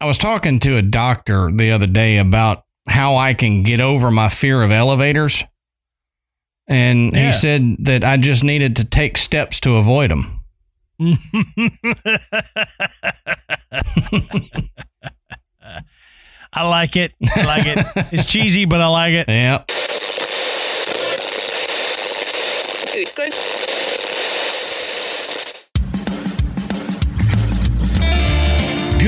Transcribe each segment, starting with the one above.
I was talking to a doctor the other day about how I can get over my fear of elevators. And Yeah. he said that I just needed to take steps to avoid them. I like it. I like it. It's cheesy, but I like it. Yeah.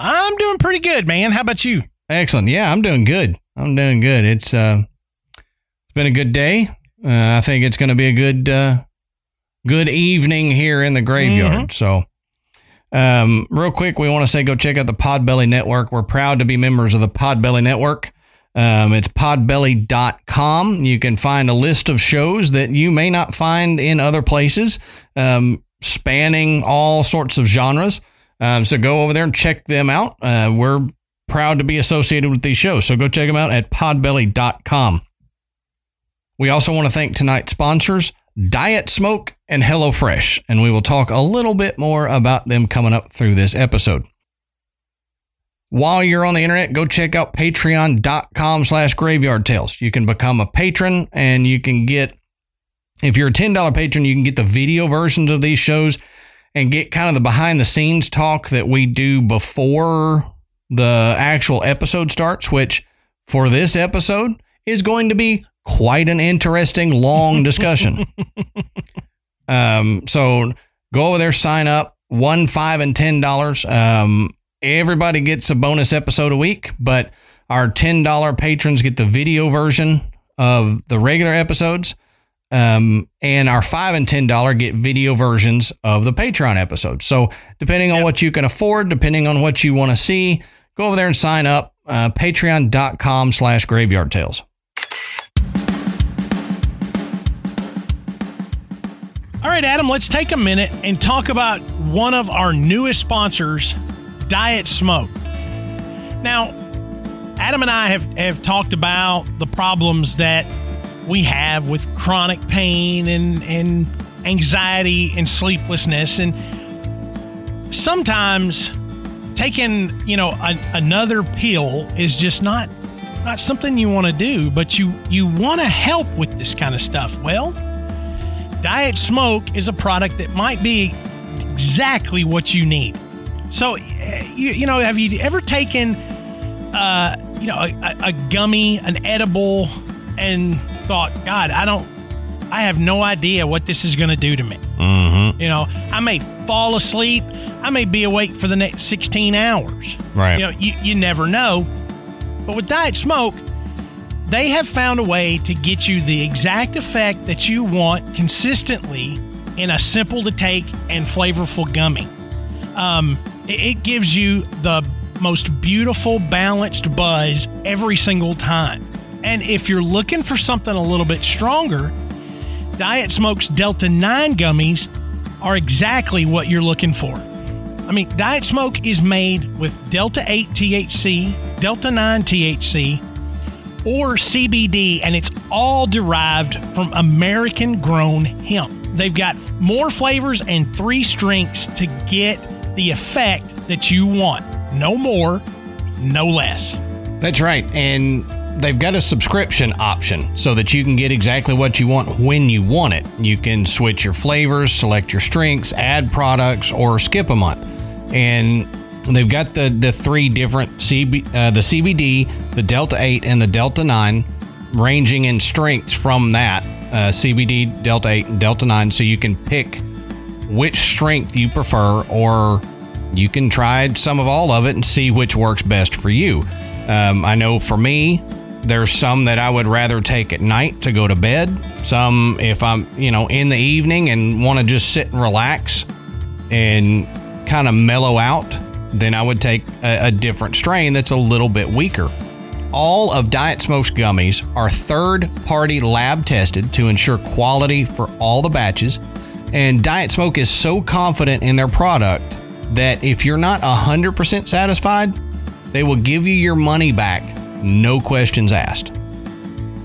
I'm doing pretty good, man. How about you? Excellent. Yeah, I'm doing good. I'm doing good. It's uh, it's been a good day. Uh, I think it's going to be a good uh, good evening here in the graveyard. So, um, real quick, we want to say go check out the Podbelly Network. We're proud to be members of the Podbelly Network. Um, it's podbelly.com. You can find a list of shows that you may not find in other places, um, spanning all sorts of genres. Um, so go over there and check them out. Uh, we're proud to be associated with these shows. So go check them out at podbelly.com. We also want to thank tonight's sponsors, Diet Smoke and HelloFresh, and we will talk a little bit more about them coming up through this episode. While you're on the internet, go check out patreon.com slash graveyard tales. You can become a patron and you can get, if you're a $10 patron, you can get the video versions of these shows and get kind of the behind the scenes talk that we do before the actual episode starts, which for this episode is going to be quite an interesting long discussion. um, so go over there, sign up, one, five, and ten dollars. Um, everybody gets a bonus episode a week, but our ten dollar patrons get the video version of the regular episodes. Um, and our five and ten dollar get video versions of the Patreon episodes. So depending on what you can afford, depending on what you want to see, go over there and sign up. Uh, Patreon.com slash graveyard tales. All right, Adam, let's take a minute and talk about one of our newest sponsors, Diet Smoke. Now, Adam and I have, have talked about the problems that we have with chronic pain and, and anxiety and sleeplessness. And sometimes taking, you know, another pill is just not not something you want to do, but you you want to help with this kind of stuff. Well, Diet Smoke is a product that might be exactly what you need. So, eh, you, you know, have you ever taken, uh, you know, a- a gummy, an edible, and thought, God, I don't, I have no idea what this is going to do to me. Mm-hmm. You know, I may fall asleep, I may be awake for the next 16 hours. Right. You know, you, you never know. But with Diet Smoke, they have found a way to get you the exact effect that you want consistently in a simple to take and flavorful gummy. Um, it, it gives you the most beautiful, balanced buzz every single time. And if you're looking for something a little bit stronger, Diet Smoke's Delta 9 gummies are exactly what you're looking for. I mean, Diet Smoke is made with Delta 8 THC, Delta 9 THC, or CBD, and it's all derived from American grown hemp. They've got more flavors and three strengths to get the effect that you want. No more, no less. That's right. And they've got a subscription option so that you can get exactly what you want when you want it. You can switch your flavors, select your strengths, add products, or skip a month. And they've got the the three different CB, uh, the CBD, the Delta Eight, and the Delta Nine, ranging in strengths from that uh, CBD, Delta Eight, and Delta Nine. So you can pick which strength you prefer, or you can try some of all of it and see which works best for you. Um, I know for me, there's some that I would rather take at night to go to bed. Some if I'm, you know, in the evening and want to just sit and relax and kind of mellow out, then I would take a, a different strain that's a little bit weaker. All of Diet Smoke's gummies are third party lab tested to ensure quality for all the batches. And Diet Smoke is so confident in their product that if you're not 100% satisfied, they will give you your money back, no questions asked.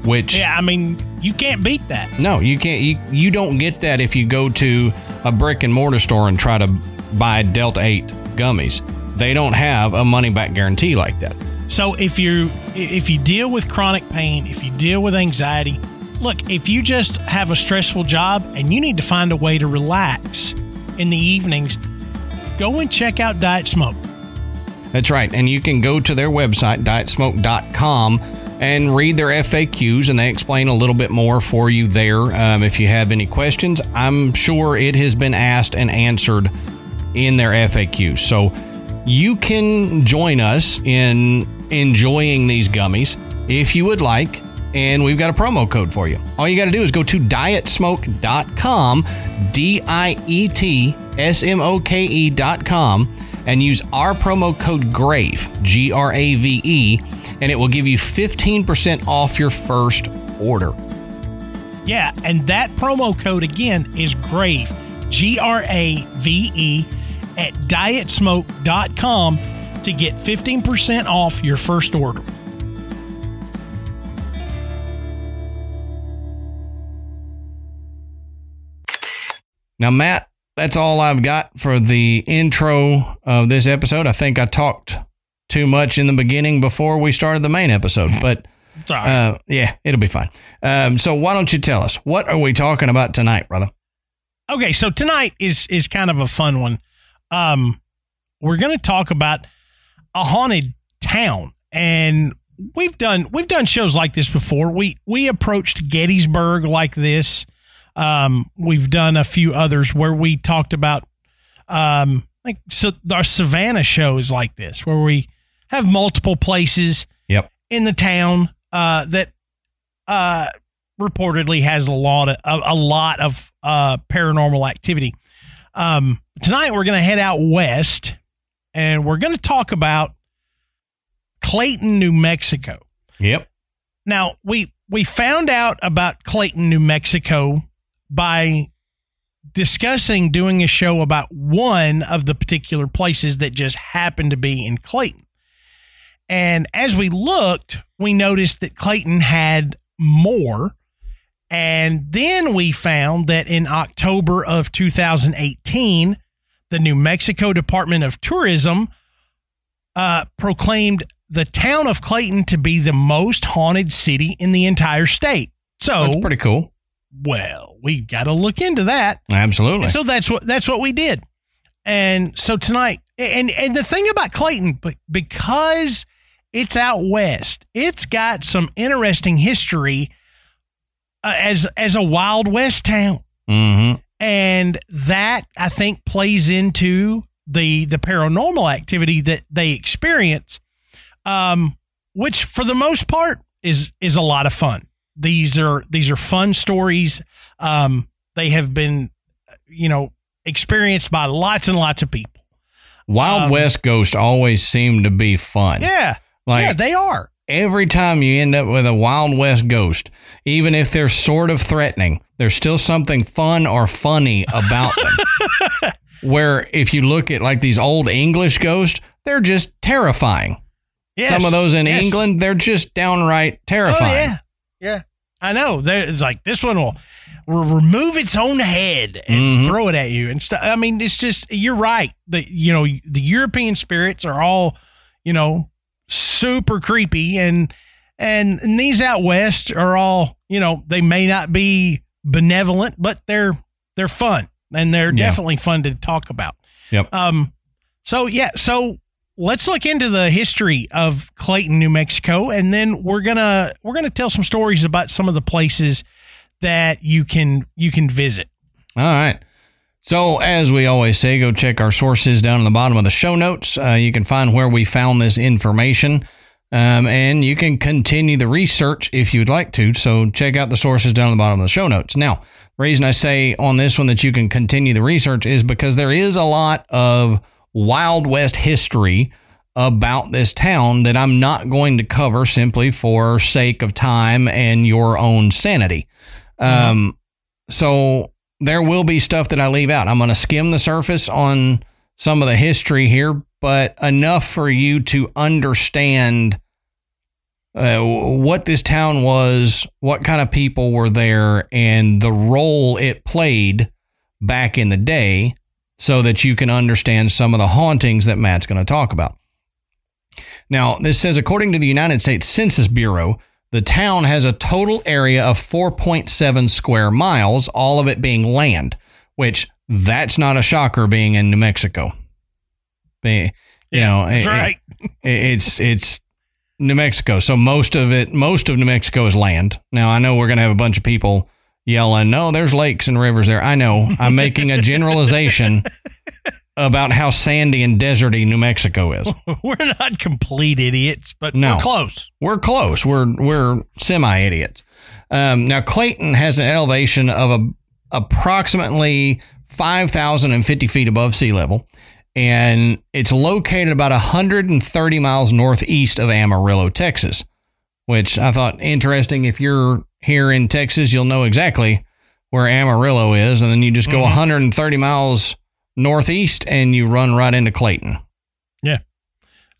Which Yeah, I mean, you can't beat that. no, you can't. You, you don't get that if you go to a brick and mortar store and try to buy Delta 8 gummies. They don't have a money back guarantee like that. So if you if you deal with chronic pain, if you deal with anxiety, look, if you just have a stressful job and you need to find a way to relax in the evenings, go and check out Diet Smoke. That's right. And you can go to their website, dietsmoke.com, and read their FAQs, and they explain a little bit more for you there. Um, if you have any questions, I'm sure it has been asked and answered in their FAQs. So you can join us in enjoying these gummies if you would like. And we've got a promo code for you. All you got to do is go to dietsmoke.com, D I E T S M O K E.com, and use our promo code GRAVE, G R A V E, and it will give you 15% off your first order. Yeah, and that promo code again is GRAVE, G R A V E, at dietsmoke.com to get 15% off your first order. Now, Matt, that's all I've got for the intro of this episode. I think I talked too much in the beginning before we started the main episode, but It's all right. uh, yeah, it'll be fine. Um, so, why don't you tell us what are we talking about tonight, brother? Okay, so tonight is is kind of a fun one. Um, we're going to talk about a haunted town, and we've done we've done shows like this before. We we approached Gettysburg like this. Um, we've done a few others where we talked about um like so our Savannah show is like this, where we have multiple places Yep. in the town uh, that uh, reportedly has a lot of a, a lot of uh, paranormal activity. Um, tonight we're going to head out west, and we're going to talk about Clayton, New Mexico. Yep. Now we we found out about Clayton, New Mexico by discussing doing a show about one of the particular places that just happened to be in Clayton. And as we looked, we noticed that Clayton had more. And then we found that in October of 2018, the New Mexico Department of Tourism uh, proclaimed the town of Clayton to be the most haunted city in the entire state. So, That's pretty cool. Well, we got to look into that. Absolutely. And so that's what that's what we did. And so tonight, and and the thing about Clayton, but because it's out west, it's got some interesting history uh, as as a Wild West town, mm-hmm. and that I think plays into the the paranormal activity that they experience, um, which for the most part is is a lot of fun. These are these are fun stories. Um, they have been, you know, experienced by lots and lots of people. Wild Um, West ghosts always seem to be fun. Yeah, Like yeah, they are. every time you end up with a Wild West ghost, even if they're sort of threatening, there's still something fun or funny about them. Where if you look at like these old English ghosts, they're just terrifying. Yes, Some of those in yes. England, they're just downright Oh terrifying. yeah, yeah. I know. It's like this one will, will remove its own head and Mhm. throw it at you and stuff. I mean, it's just you're right. The you know the European spirits are all you know super creepy and and, and these out west are all you know they may not be benevolent, but they're they're fun and they're Yeah. definitely fun to talk about. Yep. Um. So yeah. So let's look into the history of Clayton, New Mexico, and then we're gonna we're gonna tell some stories about some of the places that you can you can visit. All right. So, as we always say, go check our sources down in the bottom of the show notes. Uh, you can find where we found this information. Um, and you can continue the research if you'd like to. So check out the sources down at the bottom of the show notes. Now, reason I say on this one that you can continue the research is because there is a lot of Wild West history about this town that I'm not going to cover simply for sake of time and your own sanity. Mm-hmm. Um, so there will be stuff that I leave out. I'm going to skim the surface on some of the history here, but enough for you to understand uh, what this town was, what kind of people were there, and the role it played back in the day so that you can understand some of the hauntings that Matt's going to talk about. Now, this says according to the United States Census Bureau, the town has a total area of 4.7 square miles, all of it being land, which that's not a shocker being in New Mexico. You Yeah, know, that's it- right. it- it's it's New Mexico. So most of it, most of New Mexico is land. Now I know we're going to have a bunch of people yelling, "No, there's lakes and rivers there." I know. I'm making a generalization about how sandy and deserty New Mexico is. we're not complete idiots, but No. we're close. We're close. We're we're semi idiots. Um, now Clayton has an elevation of a, approximately five thousand and fifty feet above sea level, and it's located about hundred and thirty miles northeast of Amarillo, Texas. Which I thought interesting. If you're here in Texas, you'll know exactly where Amarillo is, and then you just go mm-hmm. 130 miles northeast, and you run right into Clayton. Yeah.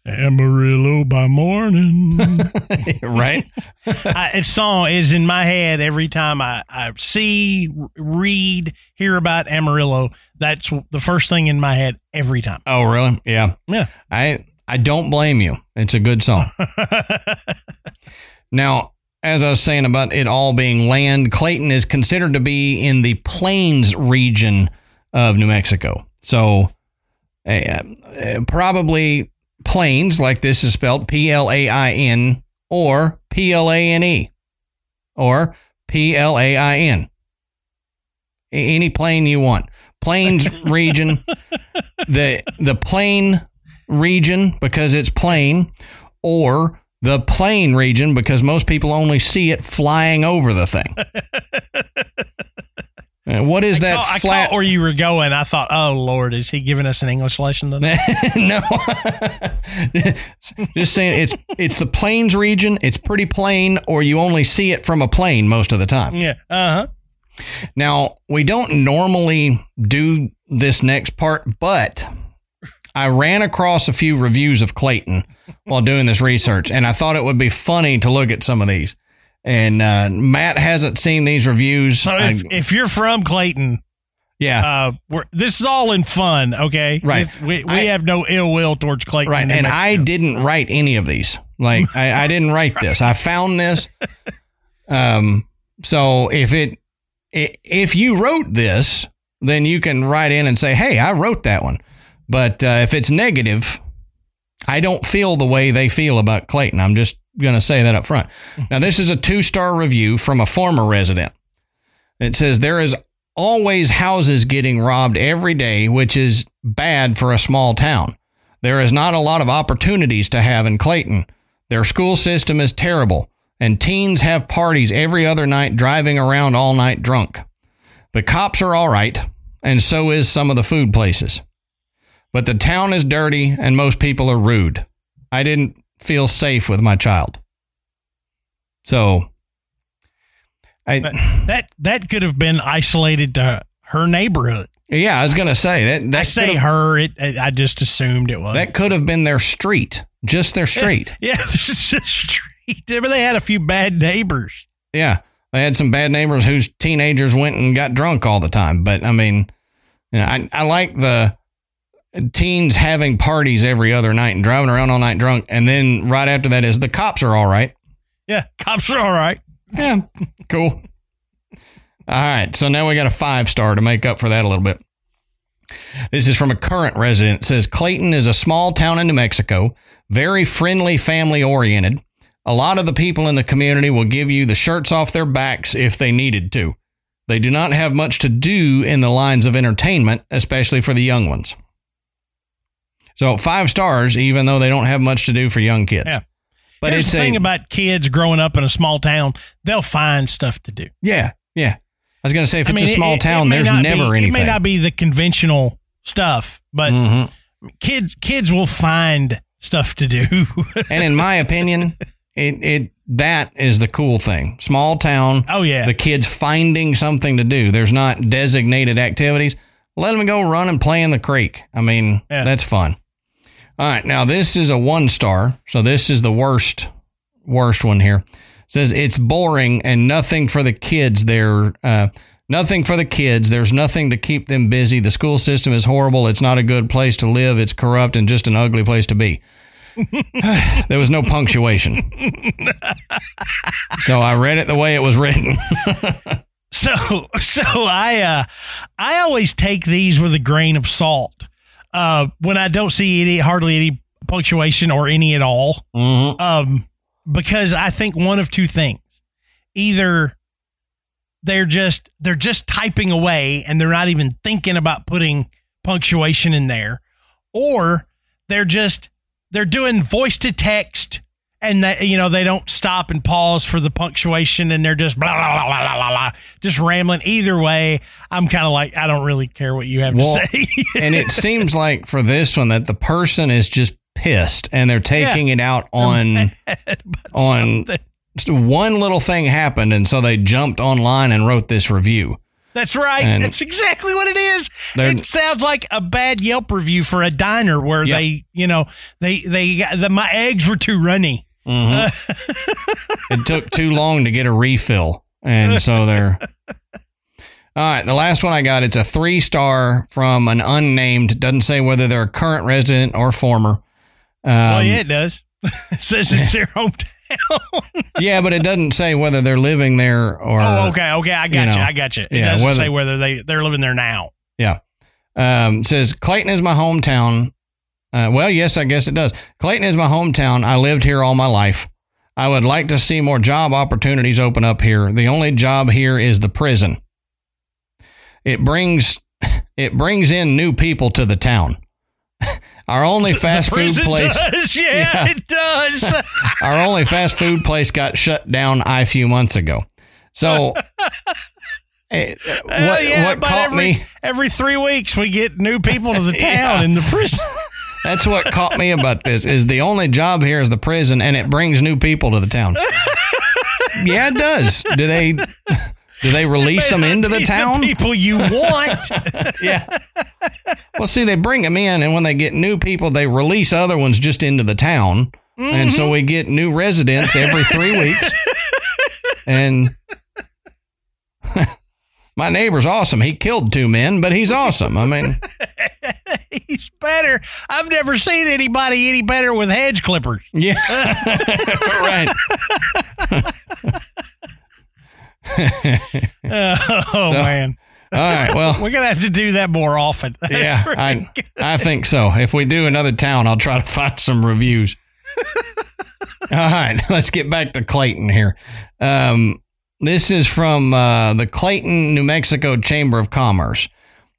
Amarillo by morning. right? I, its song is in my head every time I, I see, read, hear about Amarillo. That's the first thing in my head every time. Oh, really? Yeah. Yeah. I I don't blame you. It's a good song. now, as I was saying about it all being land, Clayton is considered to be in the plains region of New Mexico. So, uh, probably plains, like this is spelled P L A I N or P L A N E or P L A I N. Any plane you want. Plains region, the the plain region because it's plain, or the plain region because most people only see it flying over the thing. What is that Oh, I flat? where you were going. I thought, oh Lord, is he giving us an English lesson today? no, just saying it's it's the plains region. It's pretty plain, or you only see it from a plane most of the time. yeah. Uh huh. Now, we don't normally do this next part, but I ran across a few reviews of Clayton while doing this research, and I thought it would be funny to look at some of these. And uh, Matt hasn't seen these reviews. So if, I- if you're from Clayton, yeah, uh, we're, this is all in fun, okay? Right. It's- we we I- have no ill will towards Clayton. right. And I didn't write any of these. Like, I, I didn't write this. I found this. Um. So if it if you wrote this, then you can write in and say, "Hey, I wrote that one." But uh, if it's negative, I don't feel the way they feel about Clayton. I'm just going to say that up front. Now, this is a two star review from a former resident. It says there is always houses getting robbed every day, which is bad for a small town. There is not a lot of opportunities to have in Clayton. Their school system is terrible, and teens have parties every other night driving around all night drunk. The cops are all right, and so is some of the food places. But the town is dirty, and most people are rude. I didn't feel safe with my child. So, I. that that could have been isolated to her neighborhood. Yeah, I was gonna say that. That I say her. It. I just assumed it was. That could have been their street, just their street. yeah, is a street. But they had a few bad neighbors. yeah, they had some bad neighbors whose teenagers went and got drunk all the time. But I mean, you know, I I like the teens having parties every other night and driving around all night drunk, and then right after that is the cops are all right. Yeah, cops are all right. Yeah, cool. All right, so now we got a five star to make up for that a little bit. This is from a current resident. It says Clayton is a small town in New Mexico, very friendly, family oriented. A lot of the people in the community will give you the shirts off their backs if they needed to. They do not have much to do in the lines of entertainment, especially for the young ones. So five stars, even though they don't have much to do for young kids. Yeah. But Here's it's the thing a, about kids growing up in a small town, they'll find stuff to do. yeah, yeah. I was going to say, if I it's mean, a small it- it town, may there's never be, anything. It may not be the conventional stuff, but Mhm. kids kids will find stuff to do. And in my opinion, it, it that is the cool thing. Small town. oh yeah. the kids finding something to do. There's not designated activities. Let them go run and play in the creek. I mean, Yeah. that's fun. All right, now this is a one star, so this is the worst, worst one here. says it's boring and nothing for the kids. There, uh, nothing for the kids. There's nothing to keep them busy. The school system is horrible. It's not a good place to live. It's corrupt and just an ugly place to be. there was no punctuation. so I read it the way it was written. So so I uh I always take these with a grain of salt. Uh when I don't see any hardly any punctuation or any at all. Mhm. Um because I think one of two things. Either they're just they're just typing away and they're not even thinking about putting punctuation in there or they're just they're doing voice to text and that you know they don't stop and pause for the punctuation and they're just blah blah blah blah blah, blah just rambling. Either way i'm kind of like i don't really care what you have Well, to say. and it seems like for this one that the person is just pissed and they're taking it out on on just one little thing happened and so they jumped online and wrote this review. that's right. And- that's exactly what it is. It sounds like a bad yelp review for a diner where Yep. they you know they they the my eggs were too runny Mhm. it took too long to get a refill and so they're all right the last one i got it's a three star from an unnamed doesn't say whether they're a current resident or former um, well yeah it does it says it's their hometown yeah, but it doesn't say whether they're living there or oh okay okay i got you you, i got you it yeah, doesn't whether- say whether they they're living there now Yeah. Um, it says Clayton is my hometown. Uh, well, yes, I guess it does. Clayton is my hometown. I lived here all my life. I would like to see more job opportunities open up here. The only job here is the prison. It brings it brings in new people to the town. Our only fast food place does, yeah, Yeah. it does. our only fast food place got shut down a few months ago. So eh, what Hell yeah, what caught every, me every three weeks we get new people to the town Yeah. in the prison. That's what caught me about this is the only job here is the prison and it brings new people to the town. yeah, it does. Do they do they release them into the town? people you want. yeah. Well, see, they bring them in and when they get new people, they release other ones just into the town. And so mm-hmm. we get new residents every 3 weeks. And my neighbor's awesome. He killed two men, but he's awesome. I mean, He's better. I've never seen anybody any better with hedge clippers. Yeah. right. oh man, All right. Well, we're gonna have to do that more often. That's yeah, I good. I think so. If we do another town, I'll try to find some reviews. All right, let's get back to Clayton here. Um, this is from uh, the Clayton, New Mexico Chamber of Commerce.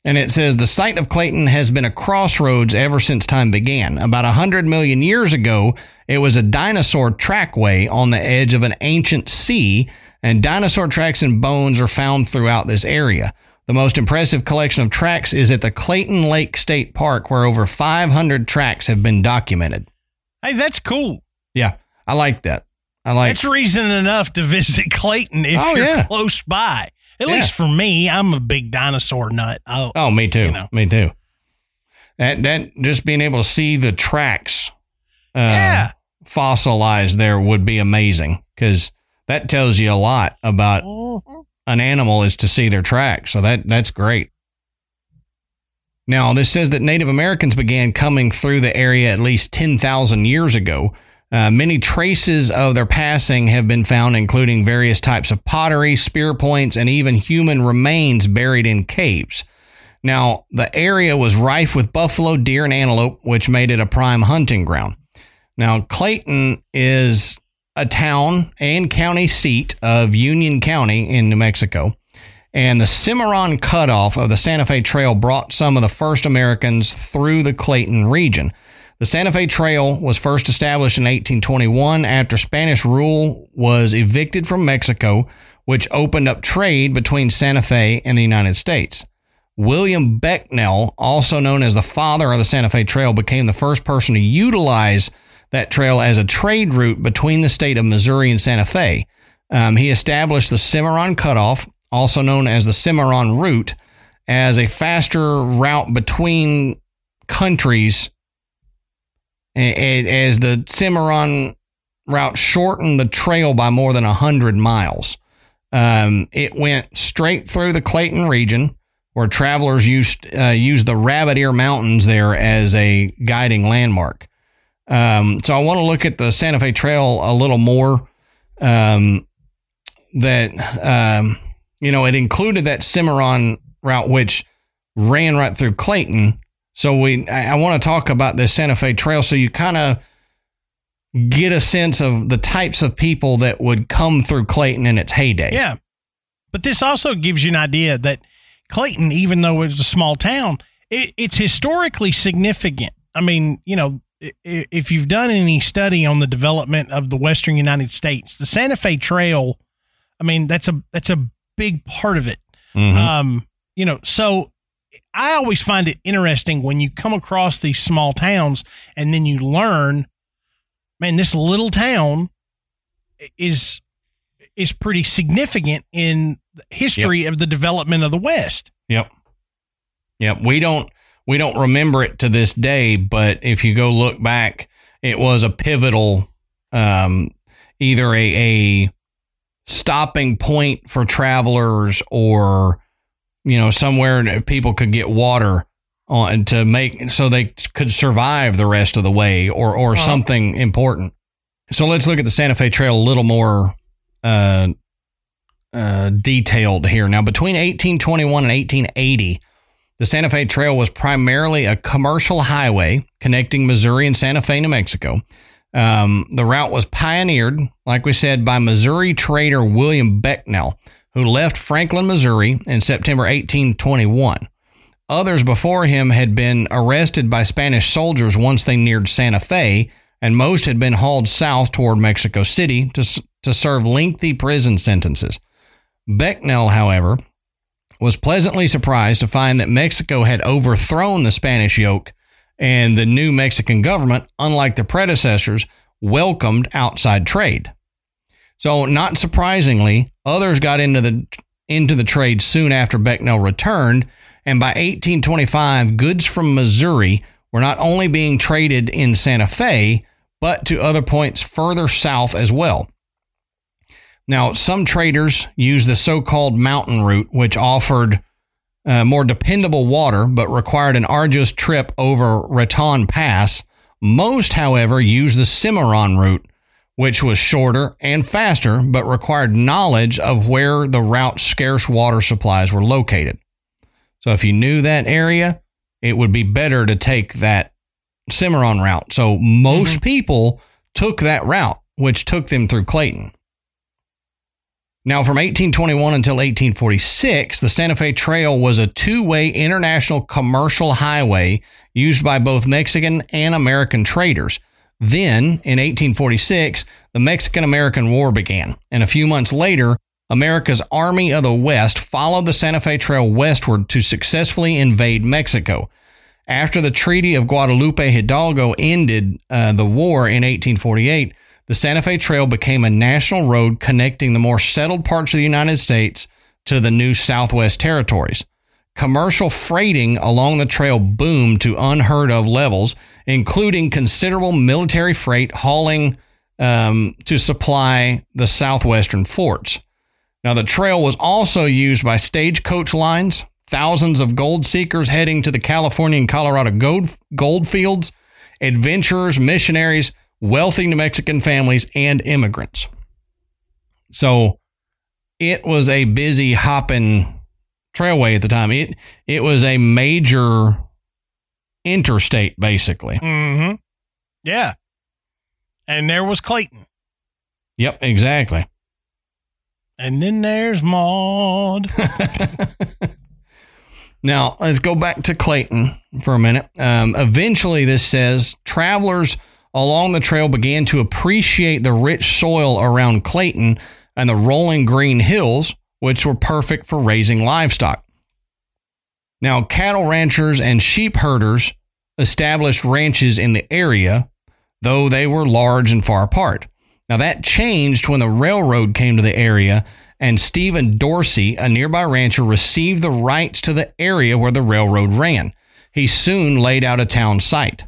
And it says the site of Clayton has been a crossroads ever since time began. About a hundred million years ago, it was a dinosaur trackway on the edge of an ancient sea, and dinosaur tracks and bones are found throughout this area. The most impressive collection of tracks is at the Clayton Lake State Park, where over 500 tracks have been documented. Hey, that's cool. Yeah, I like that. I like. That's reason enough to visit Clayton if Oh, you're yeah. close by. At Yeah. least for me, I'm a big dinosaur nut. Oh, Oh, me too. you know. Me too. That that just being able to see the tracks, uh, yeah. fossilized there would be amazing because that tells you a lot about an animal is to see their tracks. So that that's great. Now, this says that Native Americans began coming through the area at least 10,000 years ago. Uh, many traces of their passing have been found, including various types of pottery, spear points, and even human remains buried in caves. Now, the area was rife with buffalo, deer, and antelope, which made it a prime hunting ground. Now, Clayton is a town and county seat of Union County in New Mexico. And the Cimarron cutoff of the Santa Fe Trail brought some of the first Americans through the Clayton region. The Santa Fe Trail was first established in 1821 after Spanish rule was evicted from Mexico, which opened up trade between Santa Fe and the United States. William Becknell, also known as the father of the Santa Fe Trail, became the first person to utilize that trail as a trade route between the state of Missouri and Santa Fe. Um, he established the Cimarron Cutoff, also known as the Cimarron Route, as a faster route between countries as the Cimarron route shortened the trail by more than 100 miles. Um, it went straight through the Clayton region, where travelers used uh, used the Rabbit Ear Mountains there as a guiding landmark. Um, so I want to look at the Santa Fe Trail a little more. Um, that um, you know, it included that Cimarron route, which ran right through Clayton, so we, I, I want to talk about this Santa Fe Trail, so you kind of get a sense of the types of people that would come through Clayton in its heyday. Yeah, but this also gives you an idea that Clayton, even though it's a small town, it, it's historically significant. I mean, you know, if you've done any study on the development of the Western United States, the Santa Fe Trail, I mean, that's a that's a big part of it. Mm-hmm. Um, you know, so I always find it interesting when you come across these small towns and then you learn, man, this little town is is pretty significant in the history yep. of the development of the West. Yep. Yep. We don't we don't remember it to this day, but if you go look back, it was a pivotal um either a, a stopping point for travelers or you know, somewhere people could get water on to make so they could survive the rest of the way or or something important. So let's look at the Santa Fe Trail a little more uh, uh, detailed here. Now, between 1821 and 1880, the Santa Fe Trail was primarily a commercial highway connecting Missouri and Santa Fe, New Mexico. Um, the route was pioneered, like we said, by Missouri trader William Becknell, who left Franklin, Missouri in September 1821. Others before him had been arrested by Spanish soldiers once they neared Santa Fe, and most had been hauled south toward Mexico City to, to serve lengthy prison sentences. Becknell, however, was pleasantly surprised to find that Mexico had overthrown the Spanish yoke, and the new Mexican government, unlike their predecessors, welcomed outside trade. So, not surprisingly, others got into the into the trade soon after Becknell returned, and by 1825, goods from Missouri were not only being traded in Santa Fe, but to other points further south as well. Now, some traders used the so called mountain route, which offered uh, more dependable water but required an arduous trip over Raton Pass. Most, however, used the Cimarron route, which was shorter and faster, but required knowledge of where the route's scarce water supplies were located. So if you knew that area, it would be better to take that Cimarron route. So most mm-hmm. people took that route, which took them through Clayton. Now, from 1821 until 1846, the Santa Fe Trail was a two way international commercial highway used by both Mexican and American traders. Then, in 1846, the Mexican American War began, and a few months later, America's Army of the West followed the Santa Fe Trail westward to successfully invade Mexico. After the Treaty of Guadalupe Hidalgo ended uh, the war in 1848, the Santa Fe Trail became a national road connecting the more settled parts of the United States to the new Southwest territories. Commercial freighting along the trail boomed to unheard of levels, including considerable military freight hauling um, to supply the southwestern forts. Now, the trail was also used by stagecoach lines, thousands of gold seekers heading to the California and Colorado gold, gold fields, adventurers, missionaries, wealthy New Mexican families, and immigrants. So it was a busy hopping trailway at the time. It it was a major interstate, basically. Mm-hmm. Yeah. And there was Clayton. Yep, exactly. And then there's Maud. now, let's go back to Clayton for a minute. Um, eventually, this says travelers along the trail began to appreciate the rich soil around Clayton and the rolling green hills, which were perfect for raising livestock. Now, cattle ranchers and sheep herders established ranches in the area, though they were large and far apart. Now, that changed when the railroad came to the area, and Stephen Dorsey, a nearby rancher, received the rights to the area where the railroad ran. He soon laid out a town site.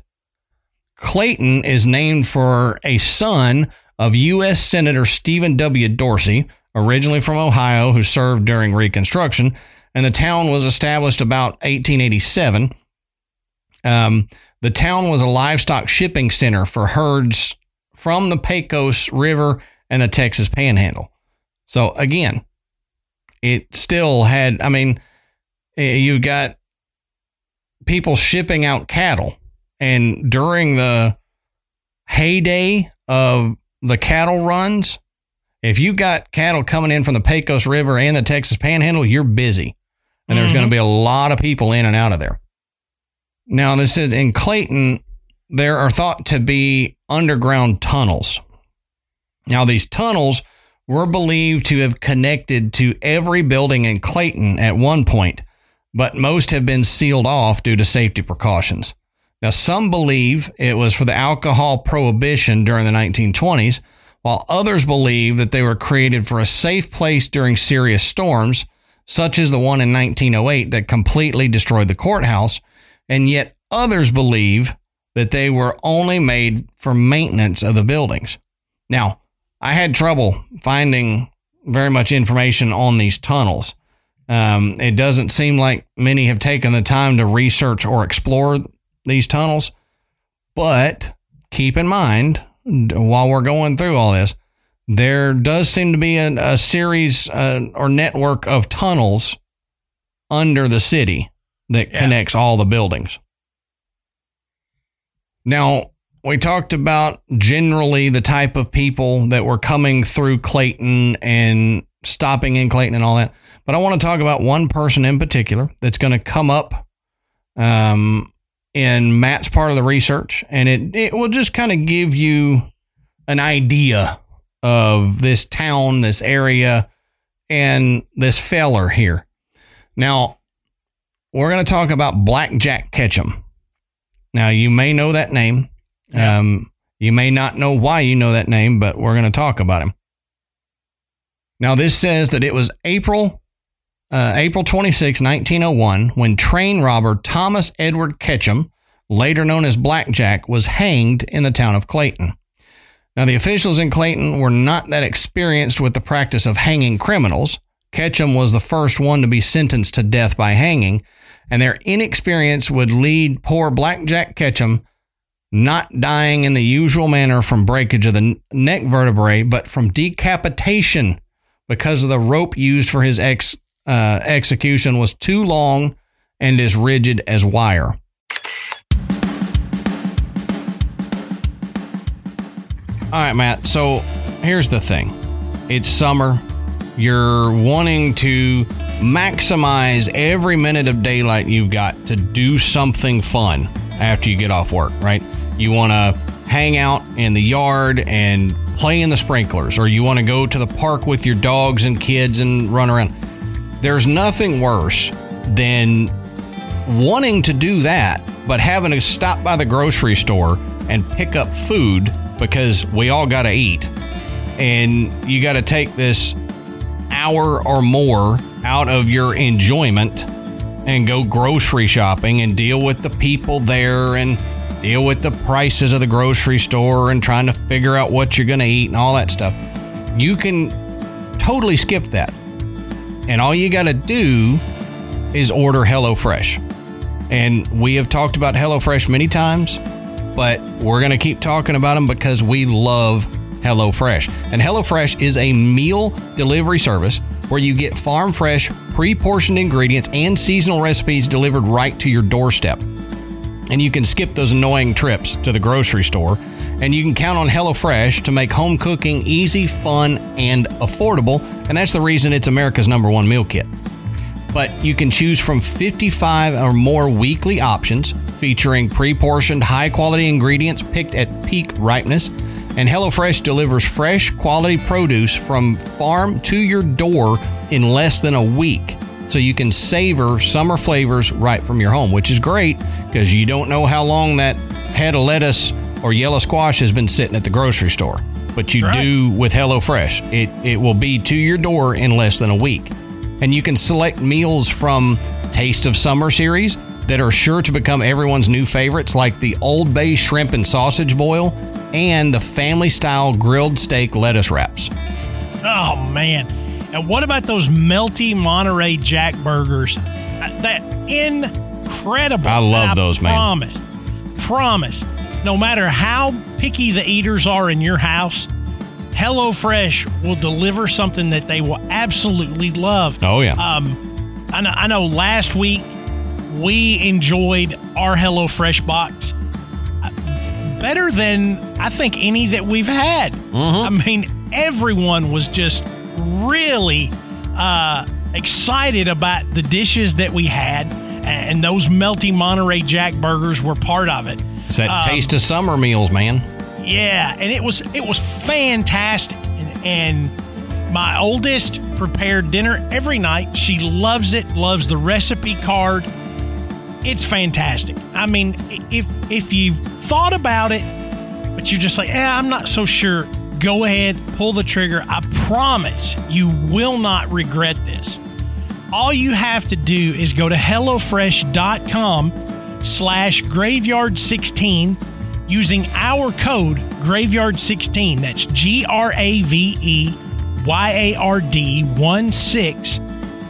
Clayton is named for a son of U.S. Senator Stephen W. Dorsey, originally from Ohio, who served during Reconstruction, and the town was established about 1887. Um, the town was a livestock shipping center for herds from the Pecos River and the Texas Panhandle. So again, it still had, I mean, eh, you got people shipping out cattle. And during the heyday of the cattle runs, if you got cattle coming in from the Pecos River and the Texas Panhandle, you're busy. And there's going to mm-hmm. be a lot of people in and out of there. Now, this is in Clayton, there are thought to be underground tunnels. Now, these tunnels were believed to have connected to every building in Clayton at one point, but most have been sealed off due to safety precautions. Now, some believe it was for the alcohol prohibition during the 1920s, while others believe that they were created for a safe place during serious storms, such as the one in 1908 that completely destroyed the courthouse and yet others believe that they were only made for maintenance of the buildings. Now, I had trouble finding very much information on these tunnels. Um, it doesn't seem like many have taken the time to research or explore these tunnels, but keep in mind while we're going through all this, there does seem to be a, a series uh, or network of tunnels under the city that yeah. connects all the buildings. Now, we talked about generally the type of people that were coming through Clayton and stopping in Clayton and all that. But I want to talk about one person in particular that's going to come up um, in Matt's part of the research, and it, it will just kind of give you an idea of this town, this area, and this feller here. Now, we're going to talk about Blackjack Ketchum. Now, you may know that name. Yeah. Um, you may not know why you know that name, but we're going to talk about him. Now, this says that it was April uh, April 26, 1901, when train robber Thomas Edward Ketchum, later known as Blackjack, was hanged in the town of Clayton. Now, the officials in Clayton were not that experienced with the practice of hanging criminals. Ketchum was the first one to be sentenced to death by hanging, and their inexperience would lead poor Blackjack Ketchum not dying in the usual manner from breakage of the neck vertebrae, but from decapitation because of the rope used for his ex, uh, execution was too long and as rigid as wire. All right, Matt. So here's the thing it's summer. You're wanting to maximize every minute of daylight you've got to do something fun after you get off work, right? You want to hang out in the yard and play in the sprinklers, or you want to go to the park with your dogs and kids and run around. There's nothing worse than wanting to do that, but having to stop by the grocery store and pick up food because we all got to eat. And you got to take this hour or more out of your enjoyment and go grocery shopping and deal with the people there and deal with the prices of the grocery store and trying to figure out what you're going to eat and all that stuff. You can totally skip that. And all you got to do is order HelloFresh. And we have talked about HelloFresh many times, but we're going to keep talking about them because we love HelloFresh. And HelloFresh is a meal delivery service where you get farm fresh, pre portioned ingredients and seasonal recipes delivered right to your doorstep. And you can skip those annoying trips to the grocery store. And you can count on HelloFresh to make home cooking easy, fun, and affordable. And that's the reason it's America's number one meal kit. But you can choose from 55 or more weekly options featuring pre portioned, high quality ingredients picked at peak ripeness. And HelloFresh delivers fresh, quality produce from farm to your door in less than a week. So you can savor summer flavors right from your home, which is great because you don't know how long that head of lettuce or yellow squash has been sitting at the grocery store. But you Right. do with HelloFresh. It, it will be to your door in less than a week. And you can select meals from Taste of Summer series that are sure to become everyone's new favorites, like the Old Bay shrimp and sausage boil and the family style grilled steak lettuce wraps. Oh man! And what about those melty Monterey Jack burgers? Uh, That incredible! I love those, man. Promise, promise. No matter how picky the eaters are in your house, HelloFresh will deliver something that they will absolutely love. Oh, yeah. Um, I know, I know. Last week we enjoyed our HelloFresh box uh, better than I think any that we've had. I mean, everyone was just really uh, excited about the dishes that we had, and those melty Monterey Jack burgers were part of it. It's that Um, Taste of Summer meals, man. Yeah, and it was it was fantastic. And, and my oldest prepared dinner every night. She loves it. Loves the recipe card. It's fantastic. I mean, if if you thought about it, but you're just like, eh, I'm not so sure. Go ahead, pull the trigger. I promise you will not regret this. All you have to do is go to HelloFresh.com slash graveyard16 using our code graveyard16. That's G R A V E Y A R D 1 6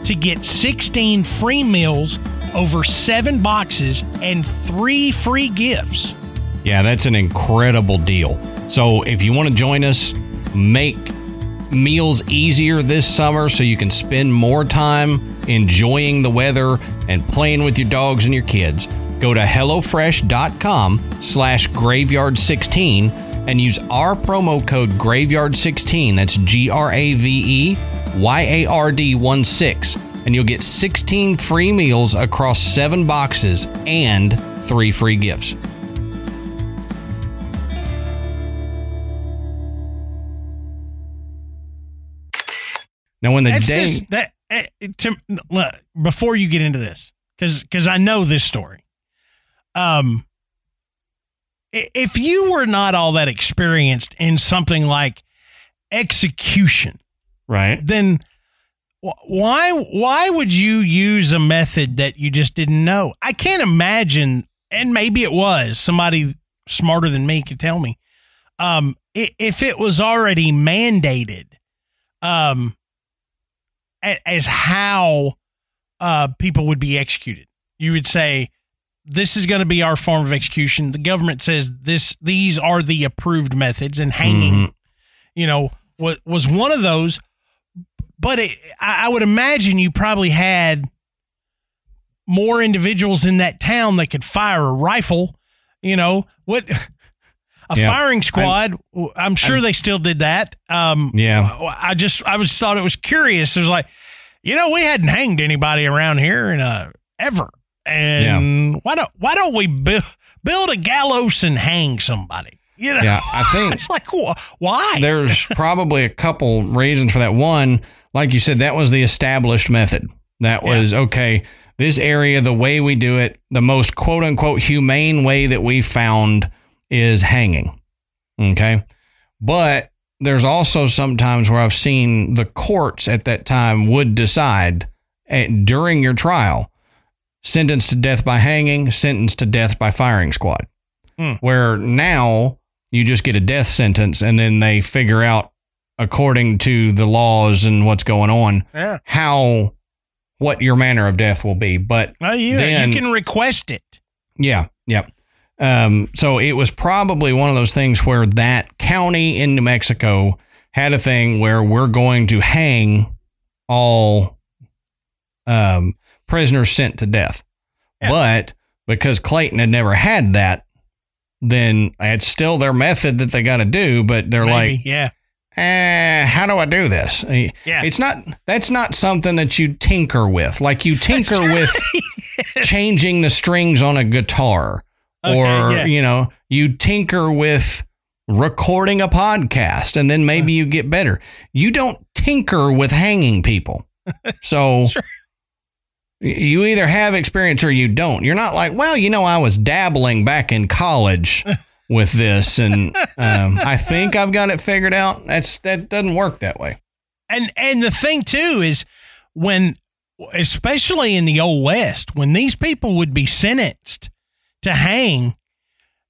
to get 16 free meals over seven boxes and three free gifts. Yeah, that's an incredible deal. So if you want to join us, make meals easier this summer so you can spend more time enjoying the weather and playing with your dogs and your kids. Go to HelloFresh.com slash graveyard16 and use our promo code graveyard16. That's G R A V E Y A R D 1 6. And you'll get 16 free meals across seven boxes and three free gifts. Now, when the That's day, just that eh, to, look, before you get into this, because I know this story. Um, if you were not all that experienced in something like execution, right? then why why would you use a method that you just didn't know? I can't imagine, and maybe it was somebody smarter than me could tell me. Um, if it was already mandated, um, as how uh people would be executed, you would say this is going to be our form of execution. The government says this; these are the approved methods, and hanging Mhm. you know, was was one of those. But it, I, I would imagine you probably had more individuals in that town that could fire a rifle. You know what? A Yeah. firing squad. I'm, sure they still did that. Um, Yeah. I just I was thought it was curious. It was like, you know, we hadn't hanged anybody around here in uh, ever, and why don't why don't we bu- build a gallows and hang somebody? You know, Yeah, I think it's like wh- why? there's probably a couple reasons for that. One, like you said, that was the established method. That Yeah. was okay. This area, the way we do it, the most quote unquote humane way that we found is hanging. Okay. But there's also sometimes where I've seen the courts at that time would decide at, during your trial, sentenced to death by hanging, sentenced to death by firing squad. Hmm. Where now you just get a death sentence and then they figure out according to the laws and what's going on yeah. how what your manner of death will be. But Well, you Then- you can request it. yeah, yep. Um, so it was probably one of those things where that county in New Mexico had a thing where we're going to hang all um, prisoners sent to death. Yeah. But because Clayton had never had that, then it's still their method that they got to do. But they're Maybe, like, yeah. eh, how do I do this? Yeah. It's not, that's not something that you tinker with. Like you tinker with changing the strings on a guitar Okay, or, yeah. you know, you tinker with recording a podcast and then maybe you get better. You don't tinker with hanging people. So y- you either have experience or you don't. You're not like, well, you know, I was dabbling back in college with this and um, I think I've got it figured out. That's that doesn't work that way. And and the thing too is when especially in the old west when these people would be sentenced to hang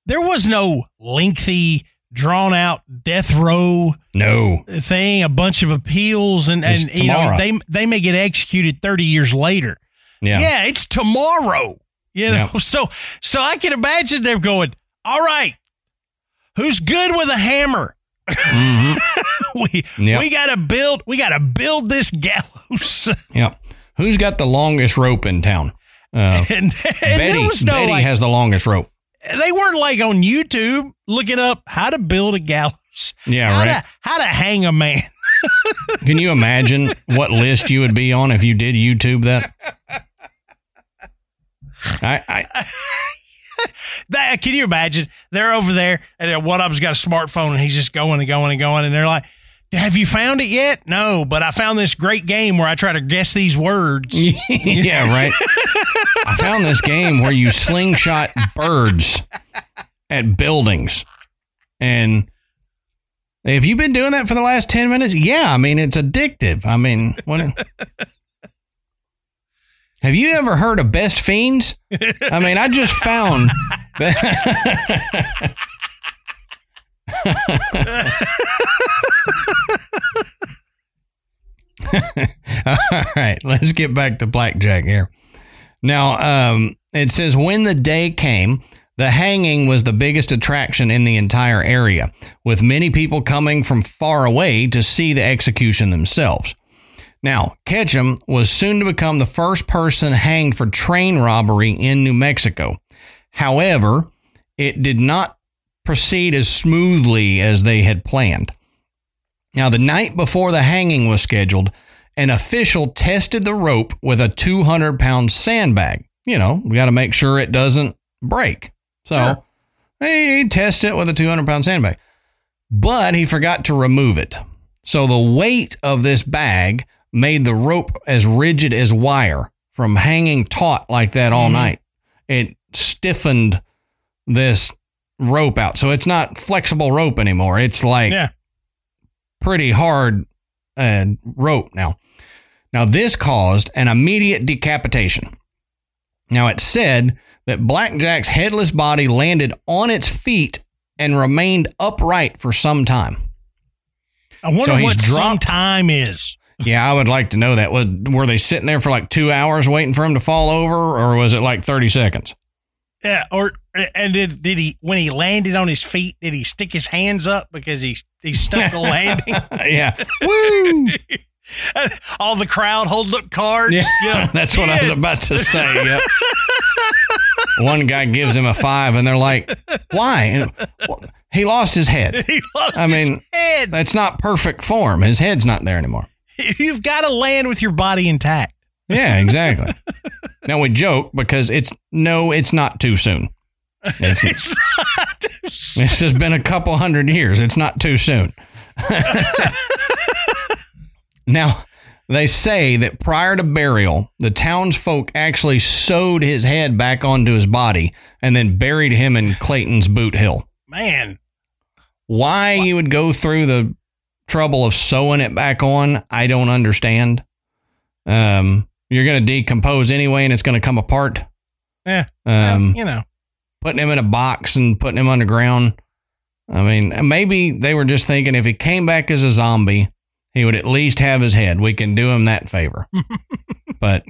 there was no lengthy drawn out death row No. thing a bunch of appeals and and It's you know they they may get executed 30 years later Yeah. yeah, it's tomorrow. You know, Yeah. so so I can imagine them going, "All right, who's good with a hammer? Mhm. we Yep. we got to build we got to build this gallows." Yeah. Who's got the longest rope in town? Uh, and, and there Betty. was no Betty like, has the longest rope. they weren't like on YouTube looking up how to build a gallows. Yeah, how right. To, how to hang a man. Can you imagine what list you would be on if you did YouTube that? I, I That, can you imagine? They're over there, and one of them's got a smartphone, and he's just going and going and going, and they're like, "Have you found it yet?" No, but I found this great game where I try to guess these words. yeah, right. I found this game where you slingshot birds at buildings. And have you been doing that for the last 10 minutes? Yeah, I mean, it's addictive. I mean, what Have you ever heard of Best Fiends? I mean, I just found All right, let's get back to blackjack here. Now, um, it says when the day came, the hanging was the biggest attraction in the entire area, with many people coming from far away to see the execution themselves. Now, Ketchum was soon to become the first person hanged for train robbery in New Mexico. However, it did not proceed as smoothly as they had planned. Now, the night before the hanging was scheduled, an official tested the rope with a 200 pound sandbag. You know, we got to make sure it doesn't break. So Sure. he tested it with a 200 pound sandbag, but he forgot to remove it. So the weight of this bag made the rope as rigid as wire from hanging taut like that all Mhm. night. It stiffened this rope out. So it's not flexible rope anymore. It's like Yeah. pretty hard uh, rope now. Now, this caused an immediate decapitation. Now, it said that Blackjack's headless body landed on its feet and remained upright for some time. I wonder So what some time is. Yeah, I would like to know that. Was were they sitting there for like two hours waiting for him to fall over, or was it like thirty seconds? Yeah, or and did did he when he landed on his feet? Did he stick his hands up because he he stuck the landing? yeah, woo! All the crowd holding up cards. Yeah, that's what I was about to say. Yep. One guy gives him a five, and they're like, "Why?" And, well, he lost his head. He lost I his mean, head. That's not perfect form. His head's not there anymore. You've got to land with your body intact. Yeah, exactly. now we joke because it's no, it's not too soon. It's, It's not. it's just been a couple hundred years. It's not too soon. now, they say that prior to burial, the townsfolk actually sewed his head back onto his body and then buried him in Clayton's Boot Hill. Man, Why you would go through the trouble of sewing it back on, I don't understand. Um, you're going to decompose anyway, and it's going to come apart. Yeah. Um, you know, putting him in a box and putting him underground. I mean, maybe they were just thinking if he came back as a zombie, he would at least have his head. We can do him that favor. but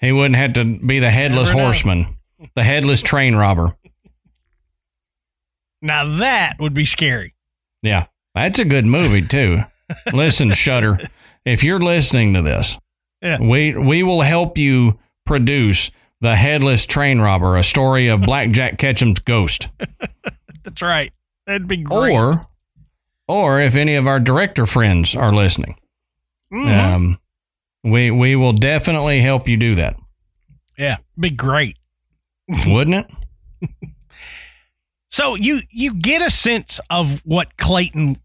he wouldn't have to be the headless horseman, the headless train robber. now that would be scary. Yeah. That's a good movie, too. listen, Shudder, if you're listening to this, Yeah. we we will help you produce the headless train robber, a story of Black Jack Ketchum's ghost. That's right. That'd be great. Or, or if any of our director friends are listening, Mhm. um, we we will definitely help you do that, yeah, be great. wouldn't it? So you you get a sense of what Clayton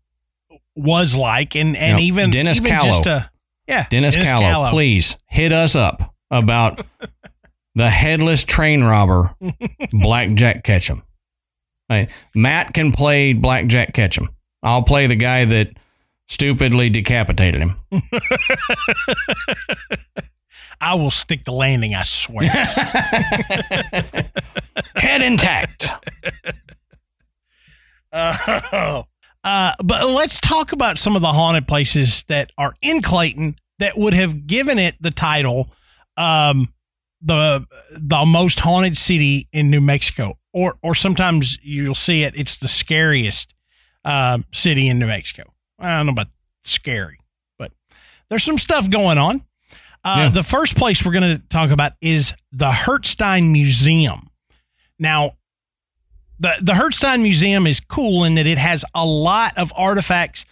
was like, and and Now, even Dennis even Callow. just a yeah, Dennis, Callow, please hit us up about the headless train robber, Black Jack Ketchum. Hey, Matt can play Black Jack Ketchum. I'll play the guy that stupidly decapitated him. I will stick the landing. I swear. Head intact. Uh, uh, but let's talk about some of the haunted places that are in Clayton that would have given it the title, um, the the most haunted city in New Mexico, or or sometimes you'll see it. It's the scariest um, city in New Mexico. I don't know about scary, but there's some stuff going on. Uh, Yeah. The first place we're going to talk about is the Herzstein Museum. Now, the the Herzstein Museum is cool in that it has a lot of artifacts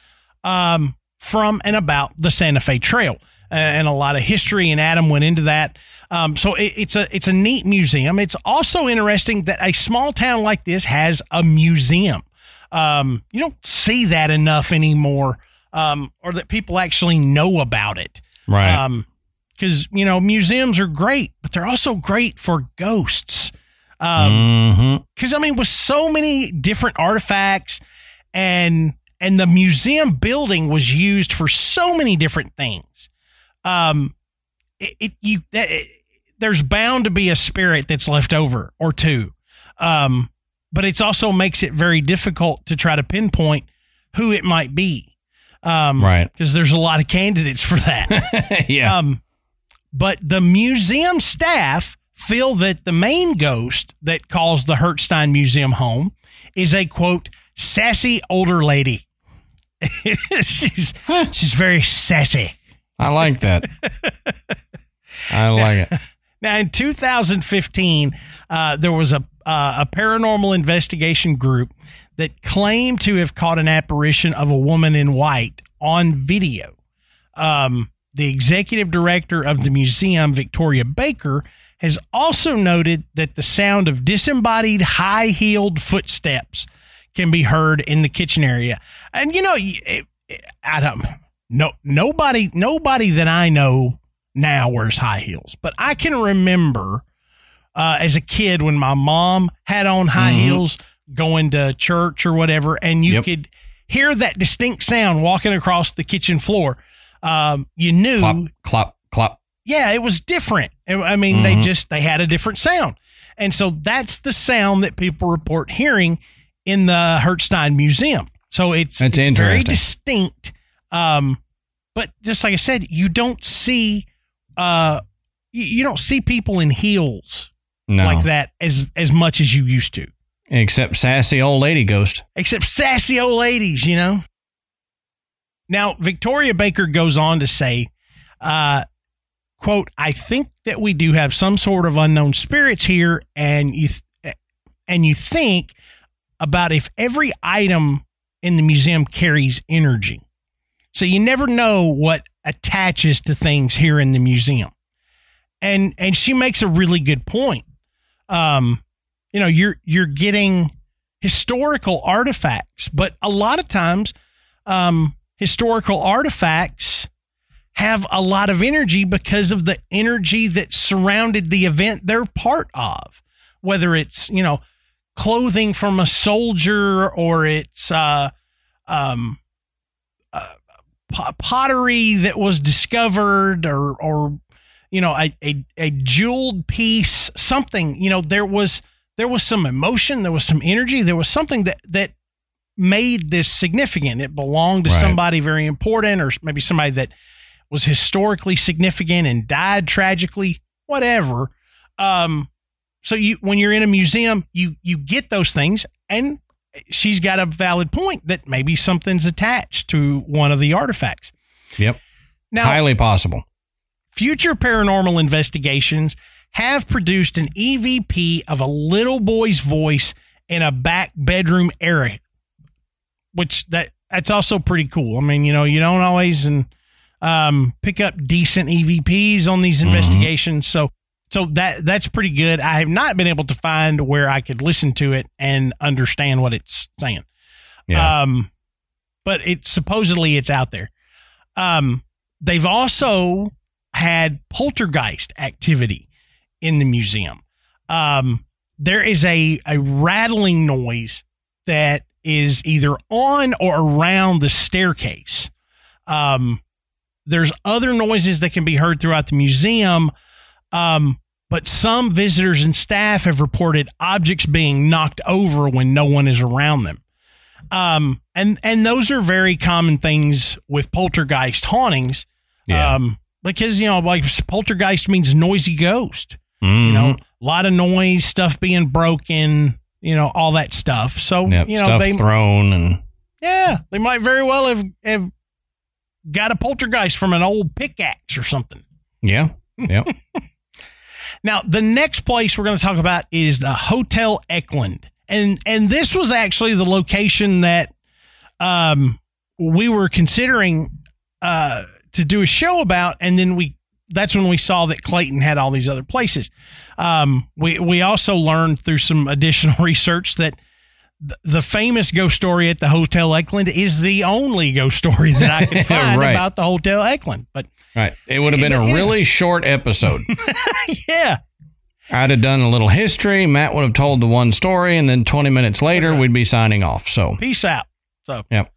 um, from and about the Santa Fe Trail, uh, and a lot of history. And Adam went into that. Um, so it, it's a it's a neat museum. It's also interesting that a small town like this has a museum. Um, you don't see that enough anymore, um, or that people actually know about it. Right. Um, because you know museums are great, but they're also great for ghosts. Um, Mhm. because I mean, with so many different artifacts and and the museum building was used for so many different things. Um, it, it you that, it, there's bound to be a spirit that's left over or two. Um, but it's also makes it very difficult to try to pinpoint who it might be. Um, Right. Because there's a lot of candidates for that. yeah. Um, but the museum staff feel that the main ghost that calls the Herzstein Museum home is a quote sassy older lady. she's she's very sassy. I like that. I like it. Now, in 2015, uh, there was a uh, a paranormal investigation group that claimed to have caught an apparition of a woman in white on video. Um, the executive director of the museum, Victoria Baker, has also noted that the sound of disembodied, high heeled footsteps can be heard in the kitchen area. And you know, it, it, I no nobody nobody that I know now wears high heels, but I can remember uh, as a kid when my mom had on high Mhm. heels going to church or whatever, and you Yep. could hear that distinct sound walking across the kitchen floor. Um, you knew Clop, clop, clop. yeah, it was different. I- mean, they Mhm. just they had a different sound, and so that's the sound that people report hearing in the Herzstein Museum. So it's That's it's very distinct. Um, but just like I said, you don't see uh you, you don't see people in heels No. like that as as much as you used to, Except sassy old lady ghost. except sassy old ladies, you know. Now, Victoria Baker goes on to say, uh, quote, I think that we do have some sort of unknown spirits here, and you th- and you think about if every item in the museum carries energy. So you never know what attaches to things here in the museum. And and she makes a really good point. Um, you know, you're you're getting historical artifacts, but a lot of times um historical artifacts have a lot of energy because of the energy that surrounded the event they're part of. Whether it's, you know, clothing from a soldier or it's uh um uh, po- pottery that was discovered or or you know a, a a jeweled piece something you know there was there was some emotion there was some energy there was something that that made this significant it belonged to Right. somebody very important or maybe somebody that was historically significant and died tragically whatever um so you when you're in a museum you you get those things and she's got a valid point that maybe something's attached to one of the artifacts. Yep. Now, Highly possible. future paranormal investigations have produced an EVP of a little boy's voice in a back bedroom area, which that that's also pretty cool. I mean, you know, you don't always and um, pick up decent EVPs on these investigations, so so that that's pretty good. I have not been able to find where I could listen to it and understand what it's saying. Yeah. Um, but it supposedly it's out there. Um, they've also had poltergeist activity in the museum. Um, there is a a rattling noise that is either on or around the staircase. Um, there's other noises that can be heard throughout the museum. Um, but some visitors and staff have reported objects being knocked over when no one is around them. Um, and and those are very common things with poltergeist hauntings. Yeah. Um, because you know, like poltergeist means noisy ghost. You Mhm. know, a lot of noise, stuff being broken, you know, all that stuff. So Yep, you know, stuff they thrown and yeah, they might very well have have got a poltergeist from an old pickaxe or something. yeah, yep. Now, the next place we're going to talk about is the Hotel Eklund. And and this was actually the location that um we were considering uh to do a show about and then we that's when we saw that Clayton had all these other places. Um we we also learned through some additional research that th- the famous ghost story at the Hotel Eklund is the only ghost story that I could find Right. about the Hotel Eklund. But Right. It would have been a Yeah. really short episode. yeah, I'd have done a little history. Matt would have told the one story, and then 20 minutes later, we'd be signing off. So, peace out. So yep.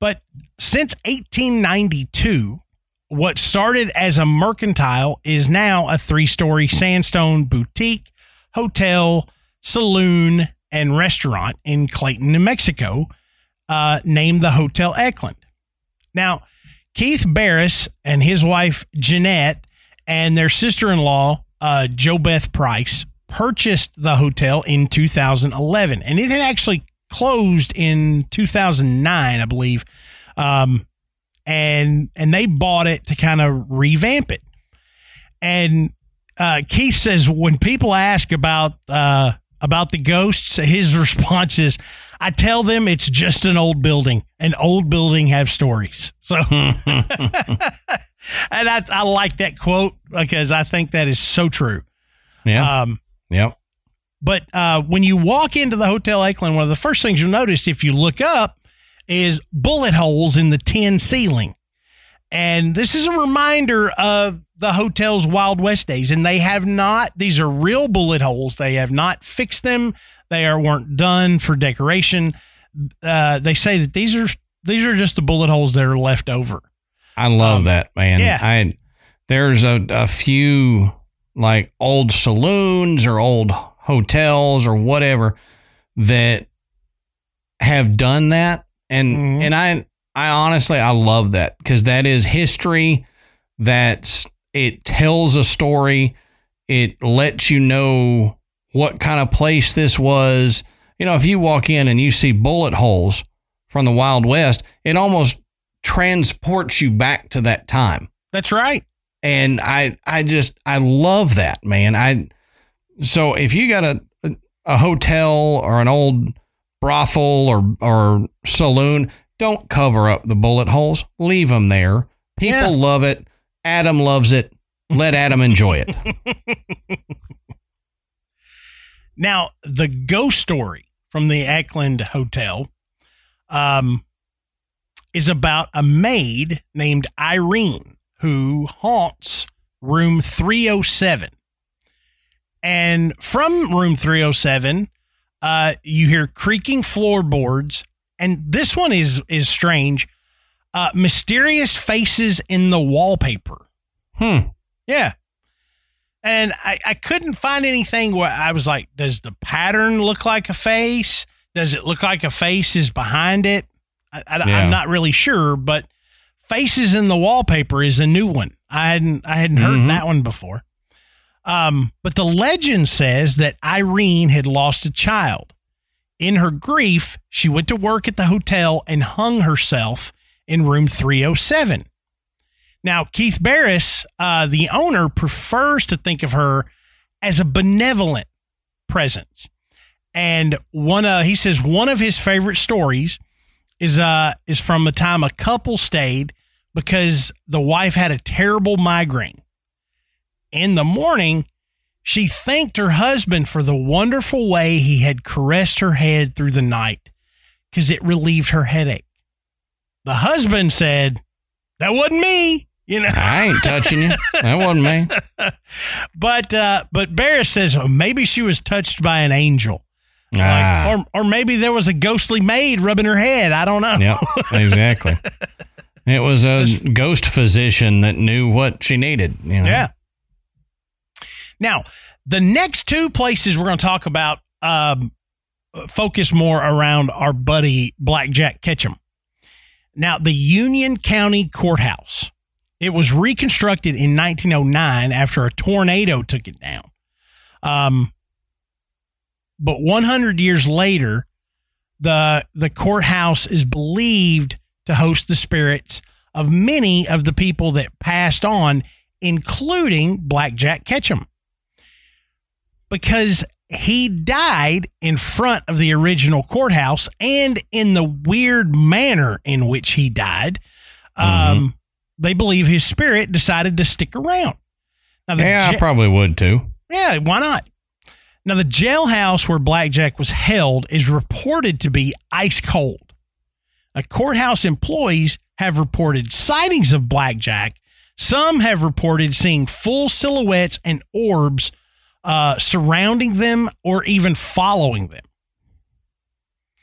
But since 1892, what started as a mercantile is now a three story sandstone boutique, hotel, saloon, and restaurant in Clayton, New Mexico, uh, named the Hotel Eklund. Now, Keith Barris and his wife Jeanette and their sister in law, uh, Joe Beth Price, purchased the hotel in 2011. And it had actually closed in 2009, I believe. Um, and and they bought it to kind of revamp it. And uh, Keith says when people ask about uh, about the ghosts, his response is, "I tell them it's just an old building. An old building have stories." So, and I, I like that quote because I think that is so true. Yeah. Um, yep. but uh, when you walk into the Hotel Eklund, one of the first things you'll notice if you look up is bullet holes in the tin ceiling. And this is a reminder of the hotel's Wild West days. And they have not, these are real bullet holes. They have not fixed them. They are weren't done for decoration. Uh, they say that these are these are just the bullet holes that are left over. I love Um, that, man. yeah. I there's a, a few like old saloons or old hotels or whatever that have done that and Mhm. and I I honestly I love that cuz that is history that's it tells a story. It lets you know what kind of place this was. You know if you walk in and you see bullet holes from the wild west it almost transports you back to that time. That's right. and i i just i love that man. I so if you got a a hotel or an old brothel or or saloon don't cover up the bullet holes. Leave them there. People Yeah. love it adam loves it let adam enjoy it Now, the ghost story from the Eklund Hotel um, is about a maid named Irene who haunts room 307. And from room 307, uh, you hear creaking floorboards. And this one is, is strange. Uh, mysterious faces in the wallpaper. hmm Yeah. And I, I couldn't find anything where I was like, does the pattern look like a face? Does it look like a face is behind it? I, I, Yeah. am not really sure, but faces in the wallpaper is a new one. I hadn't I hadn't heard Mhm. that one before. Um, but the legend says that Irene had lost a child. In her grief, she went to work at the hotel and hung herself in room 307. Now, Keith Barris, uh, the owner, prefers to think of her as a benevolent presence. And one, uh, he says one of his favorite stories is uh is from the time a couple stayed because the wife had a terrible migraine. In the morning, she thanked her husband for the wonderful way he had caressed her head through the night because it relieved her headache. The husband said, That wasn't me. You know, I ain't touching you. That wasn't me. but uh, but Barris says oh, maybe she was touched by an angel. Ah. Like, or or maybe there was a ghostly maid rubbing her head. I don't know. Yep, exactly. It was a ghost physician that knew what she needed. You know? Yeah. Now, the next two places we're going to talk about um, focus more around our buddy Blackjack Ketchum. Now, the Union County Courthouse. It was reconstructed in 1909 after a tornado took it down. Um, but 100 years later, the the courthouse is believed to host the spirits of many of the people that passed on, including Blackjack Ketchum. Because he died in front of the original courthouse and in the weird manner in which he died, um, they believe his spirit decided to stick around. Now, Yeah, I probably would too. yeah, why not? Now, the jailhouse where Blackjack was held is reported to be ice cold. Uh, courthouse employees have reported sightings of Blackjack. Some have reported seeing full silhouettes and orbs uh, surrounding them or even following them.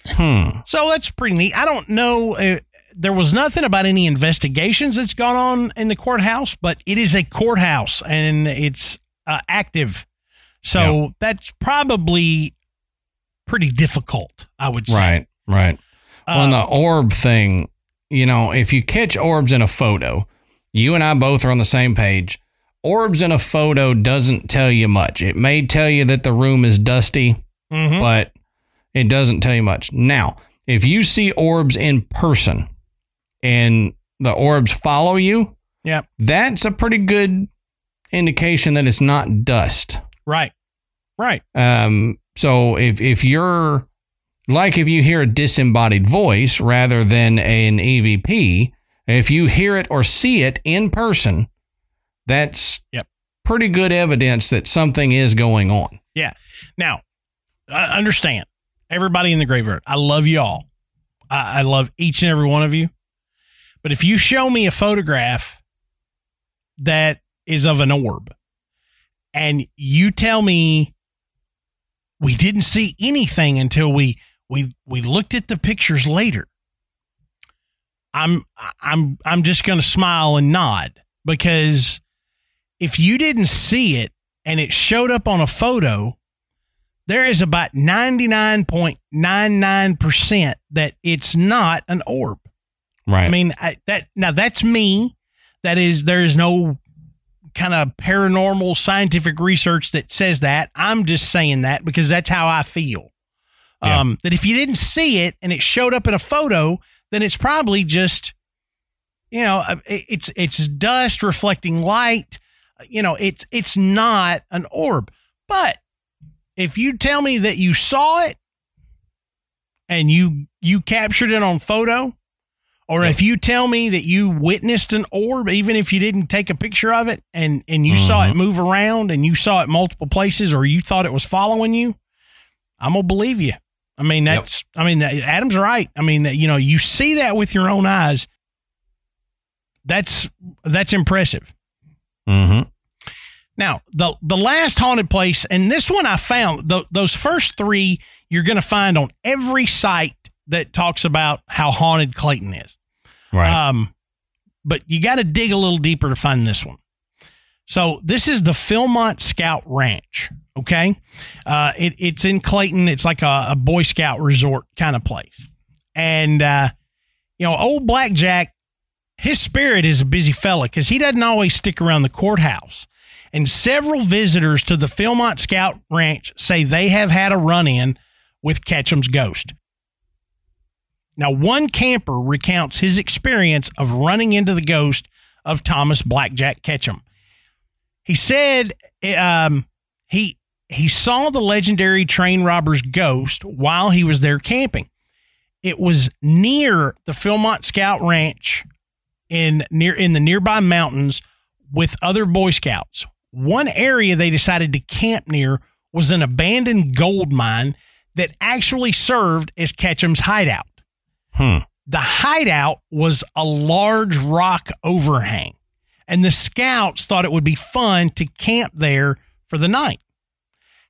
Hmm. So that's pretty neat. I don't know. Uh, there was nothing about any investigations that's gone on in the courthouse, but it is a courthouse and it's uh, active. So Yeah. that's probably pretty difficult, I would say. Right. Right. well, and Uh, the orb thing, you know, if you catch orbs in a photo, you and I both are on the same page. Orbs in a photo doesn't tell you much. It may tell you that the room is dusty, mhm. but it doesn't tell you much. Now, if you see orbs in person and the orbs follow you, Yep. that's a pretty good indication that it's not dust. Right. Right. Um, so if if you're like if you hear a disembodied voice rather than an EVP, if you hear it or see it in person, that's Yep. pretty good evidence that something is going on. Yeah. Now, I understand everybody in the graveyard. I love you all. I, I love each and every one of you. But if you show me a photograph that is of an orb and you tell me we didn't see anything until we we we looked at the pictures later i'm i'm i'm just going to smile and nod because if you didn't see it and it showed up on a photo there is about 99.99% that it's not an orb Right. I mean, I, that now that's me. That is, there is no kind of paranormal scientific research that says that. I'm just saying that because that's how I feel. Yeah. Um, that if you didn't see it and it showed up in a photo, then it's probably just, you know, uh, it's it's dust reflecting light. You know, it's it's not an orb. But if you tell me that you saw it and you you captured it on photo, or if you tell me that you witnessed an orb, even if you didn't take a picture of it and, and you saw it mm-hmm. move around and you saw it multiple places or you thought it was following you, I'm to believe you. I mean, Yep. that's, I mean, that, Adam's right. I mean, that, you know, you see that with your own eyes. That's, that's impressive. Mm-hmm. Now, the the last haunted place, and this one I found, th- those first three you're going to find on every site that talks about how haunted Clayton is. Right. Um, but you got to dig a little deeper to find this one. So this is the Philmont Scout Ranch. Okay, uh, it, it's in Clayton. It's like a, a Boy Scout resort kind of place, and uh, you know, old Blackjack, his spirit is a busy fella because he doesn't always stick around the courthouse. And several visitors to the Philmont Scout Ranch say they have had a run in with Ketchum's ghost. Now, one camper recounts his experience of running into the ghost of Thomas Blackjack Ketchum. He said um, he he saw the legendary train robber's ghost while he was there camping. It was near the Philmont Scout Ranch in near in the nearby mountains with other Boy Scouts. One area they decided to camp near was an abandoned gold mine that actually served as Ketchum's hideout. Hmm. The hideout was a large rock overhang, and the scouts thought it would be fun to camp there for the night.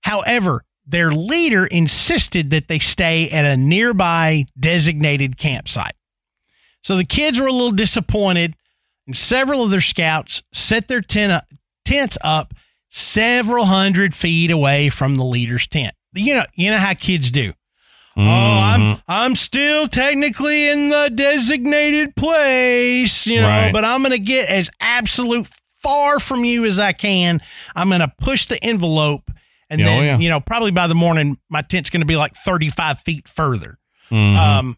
However, their leader insisted that they stay at a nearby designated campsite. So the kids were a little disappointed, and several of their scouts set their tent, tents up several hundred feet away from the leader's tent. You know, you know how kids do. Oh, I'm Mm-hmm. I'm still technically in the designated place, you know, Right. but I'm going to get as absolute far from you as I can. I'm going to push the envelope, and Oh, then yeah. you know, probably by the morning, my tent's going to be like 35 feet further. Mhm. Um,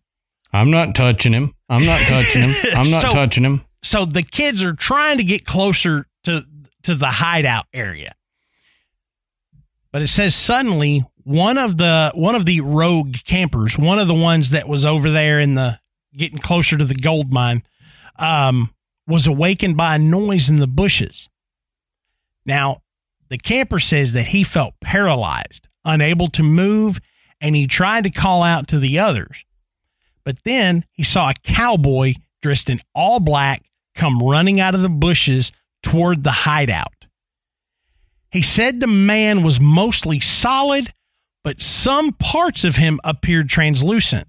I'm not touching him. I'm not touching him. I'm not So- touching him. so the kids are trying to get closer to to the hideout area but it says suddenly one of the one of the rogue campers one of the ones that was over there in the getting closer to the gold mine um was awakened by a noise in the bushes now the camper says that he felt paralyzed unable to move and he tried to call out to the others but then he saw a cowboy dressed in all black come running out of the bushes toward the hideout. He said the man was mostly solid, but some parts of him appeared translucent.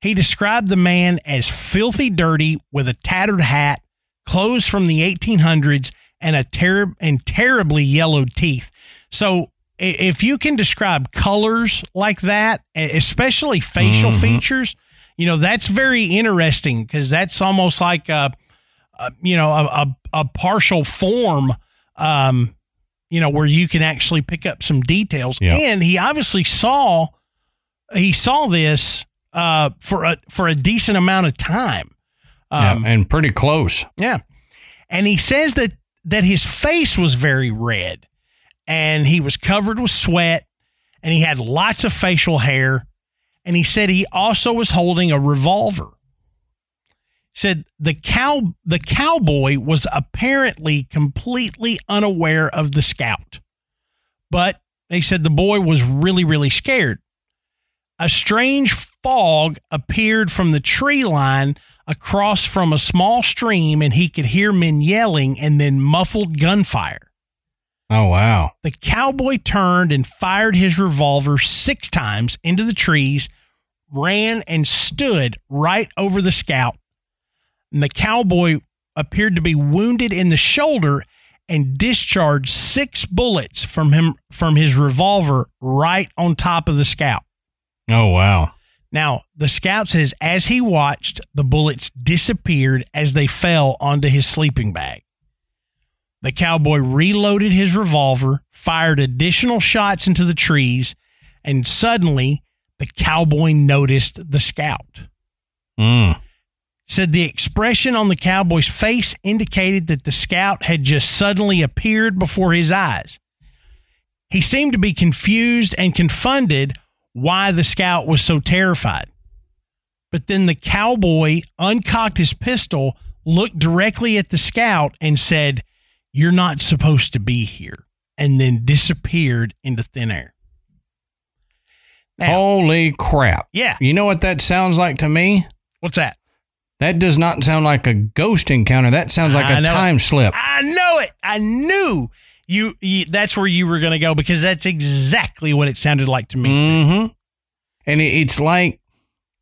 He described the man as filthy dirty with a tattered hat, clothes from the 1800s, and a ter- and terribly yellowed teeth. So if you can describe colors like that, especially facial Mhm. features, you know that's very interesting because that's almost like a, a you know a, a, a partial form um you know where you can actually pick up some details Yeah. and he obviously saw he saw this uh for a for a decent amount of time um yeah, and pretty close. yeah. And he says that that his face was very red and he was covered with sweat and he had lots of facial hair and he said he also was holding a revolver. Said the cow the cowboy was apparently completely unaware of the scout. But they said the boy was really really scared. A strange fog appeared from the tree line across from a small stream and he could hear men yelling and then muffled gunfire. Oh wow. The cowboy turned and fired his revolver six times into the trees, ran and stood right over the scout. And the cowboy appeared to be wounded in the shoulder and discharged six bullets from him from his revolver right on top of the scout. Oh wow. Now, the scout says as he watched, the bullets disappeared as they fell onto his sleeping bag. The cowboy reloaded his revolver, fired additional shots into the trees, and suddenly the cowboy noticed the scout. Mm. Said the expression on the cowboy's face indicated that the scout had just suddenly appeared before his eyes. He seemed to be confused and confounded why the scout was so terrified. But then the cowboy uncocked his pistol, looked directly at the scout, and said, You're not supposed to be here, and then disappeared into thin air. Now, Holy crap. yeah, You know what that sounds like to me? what's that? That does not sound like a ghost encounter. That sounds like I a know it. time slip. I know it. I knew you, you that's where you were going to go because that's exactly what it sounded like to me. Mm-hmm. And it, it's like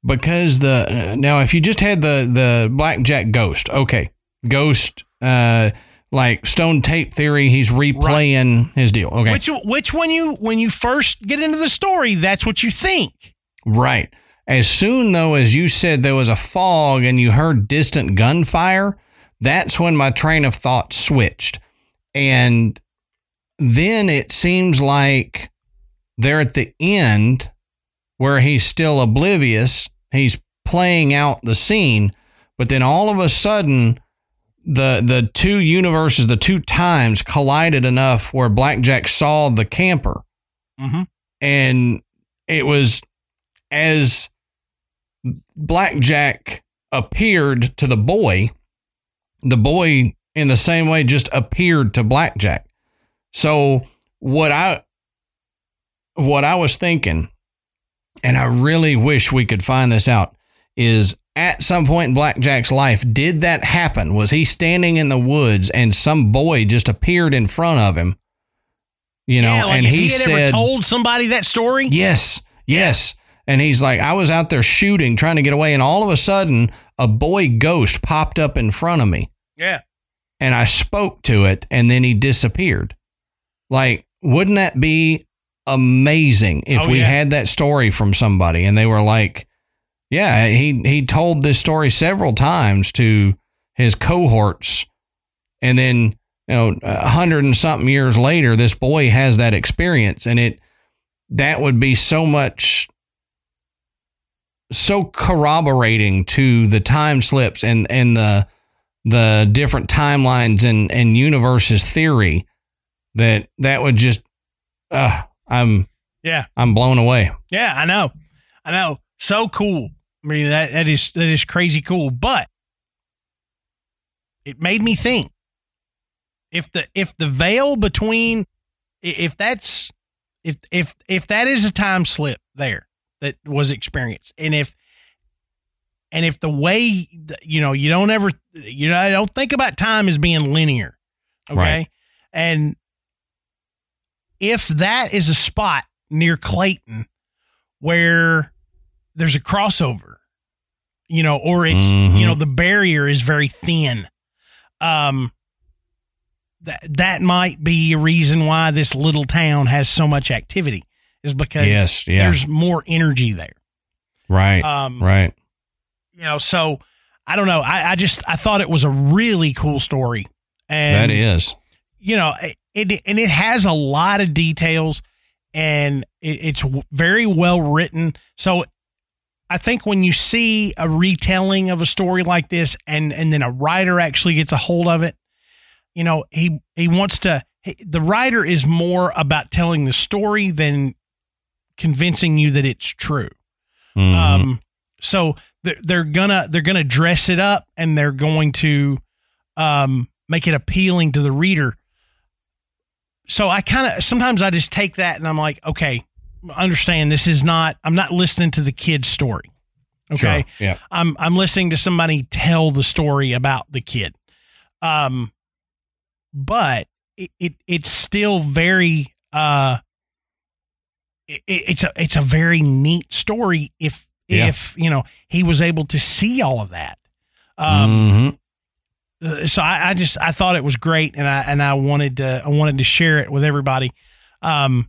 because the uh, now if you just had the the blackjack ghost, okay, ghost, uh, like stone tape theory, he's replaying his deal. Okay, Which which when you when you first get into the story, that's what you think. right. As soon though as you said there was a fog and you heard distant gunfire, that's when my train of thought switched, and then it seems like they're at the end where he's still oblivious. He's playing out the scene, but then all of a sudden, the the two universes, the two times collided enough where Blackjack saw the camper, Mm-hmm. and it was as Blackjack appeared to the boy, the boy in the same way just appeared to Blackjack. So what I what I was thinking, and I really wish we could find this out, is at some point in Blackjack's life, did that happen? Was he standing in the woods and some boy just appeared in front of him? You know, yeah, like and he, he, had said, ever told somebody that story. Yes, yes. And he's like, I was out there shooting, trying to get away, and all of a sudden, a boy ghost popped up in front of me, Yeah. and I spoke to it, and then he disappeared. Like, wouldn't that be amazing if Oh, we yeah. had that story from somebody, and they were like, "Yeah, he he told this story several times to his cohorts, and then." You know, a hundred and something years later, this boy has that experience, and it that would be so much so corroborating to the time slips and and the the different timelines and and universes theory that that would just uh I'm Yeah. I'm blown away. Yeah, I know. I know. So cool. I mean that that is that is crazy cool. But it made me think if the if the veil between if that's if if if that is a time slip there that was experienced and if and if the way you know you don't ever you know I don't think about time as being linear okay Right. and if that is a spot near Clayton where there's a crossover, you know, or it's Mhm. you know the barrier is very thin, um, that that might be a reason why this little town has so much activity is because Yes, yeah. there's more energy there. Right. Um, right. You know, so I don't know. I, I just I thought it was a really cool story, and that is. you know it, it and it has a lot of details and it, it's very well written so i think when you see a retelling of a story like this and and then a writer actually gets a hold of it you know he he wants to he, the writer is more about telling the story than convincing you that it's true Mhm. um, so they're, they're gonna they're gonna dress it up and they're going to um, make it appealing to the reader. So I kind of sometimes I just take that and I'm like, okay, understand this is not I'm not listening to the kid's story. Okay, Sure. Yeah. I'm I'm listening to somebody tell the story about the kid. Um, but it, it it's still very uh, it, it's a it's a very neat story if Yeah. if you know he was able to see all of that. Um, Mhm. uh, so I, I just I thought it was great, and I and I wanted to I wanted to share it with everybody. Um,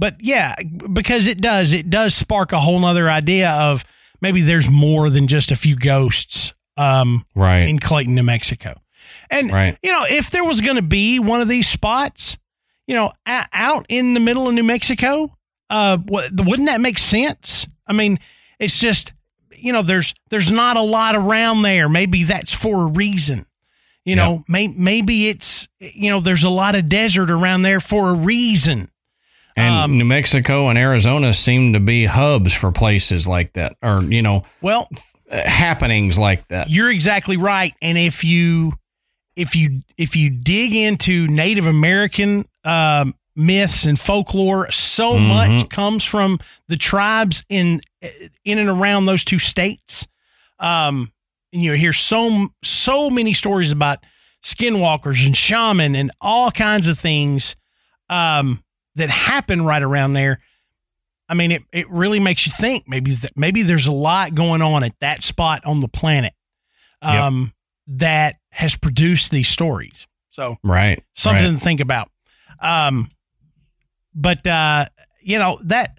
but yeah, because it does it does spark a whole nother idea of maybe there's more than just a few ghosts um, Right. in Clayton, New Mexico, and Right. you know if there was going to be one of these spots, you know, a- out in the middle of New Mexico, uh, what, wouldn't that make sense? I mean, it's just you know there's there's not a lot around there. Maybe that's for a reason. You know, may, maybe it's you know there's a lot of desert around there for a reason. And Um, New Mexico and Arizona seem to be hubs for places like that, or you know, Well, happenings like that. you're exactly right. And if you if you if you dig into Native American um, myths and folklore, so Mhm. much comes from the tribes in in and around those two states. Um, and you hear so so many stories about skinwalkers and shaman and all kinds of things um, that happen right around there. I mean, it, it really makes you think maybe that maybe there's a lot going on at that spot on the planet um, that has produced these stories. So Right. something right. to think about. Um, but uh, you know that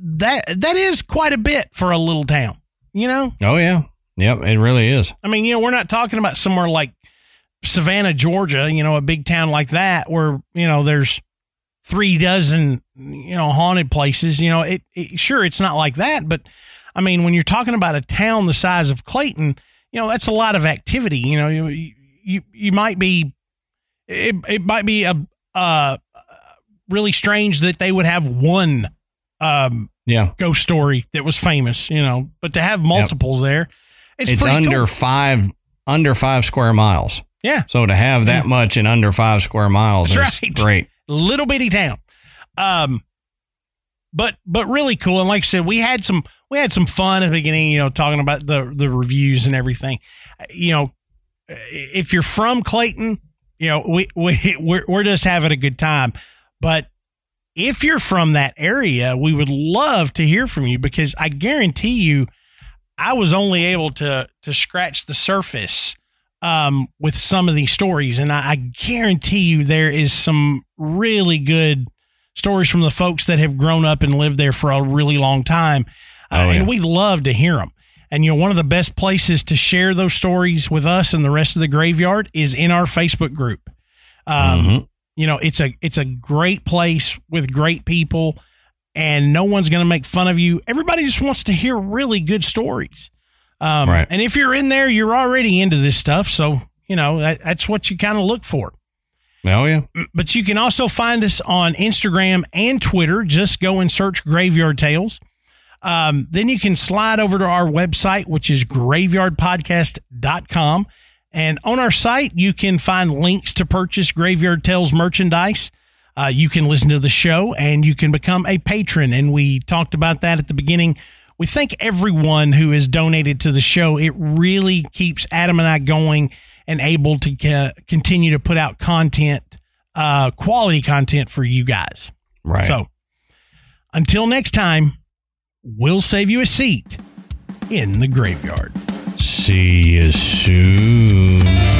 that that is quite a bit for a little town. You know, Oh yeah. Yep. It really is. I mean, you know, we're not talking about somewhere like Savannah, Georgia. You know, a big town like that where you know there's three dozen you know, haunted places. You know, it, it sure it's not like that, but I mean, when you're talking about a town the size of Clayton, you know, that's a lot of activity. You know, you you, you might be it, it might be a uh really strange that they would have one um Yeah. ghost story that was famous, you know, but to have multiples there, it's, It's, under cool. five under five square miles. yeah, So to have that much in under five square miles That's is right. great. Little bitty town. Um, but but really cool. And like I said, we had some we had some fun at the beginning. You know, talking about the the reviews and everything. Uh, You know, if you're from Clayton, you know we we we're, we're just having a good time. But if you're from that area, we would love to hear from you because I guarantee you, I was only able to to scratch the surface um, with some of these stories, and I, I guarantee you there is some really good stories from the folks that have grown up and lived there for a really long time, uh, Oh, yeah. and we love to hear them. And you know, one of the best places to share those stories with us and the rest of the graveyard is in our Facebook group. Um, Mhm. You know, it's a it's a great place with great people, and no one's going to make fun of you. Everybody just wants to hear really good stories. Um, Right. And if you're in there, you're already into this stuff, so you know that, that's what you kind of look for Oh yeah. but you can also find us on Instagram and Twitter. Just go and search Graveyard Tales. Um, then you can slide over to our website, which is graveyardpodcast.com. And on our site, you can find links to purchase Graveyard Tales merchandise. Uh, you can listen to the show and you can become a patron. And we talked about that at the beginning. We thank everyone who has donated to the show. It really keeps Adam and I going and able to uh, continue to put out content, uh, quality content for you guys. Right. So until next time, we'll save you a seat in the graveyard. See you soon.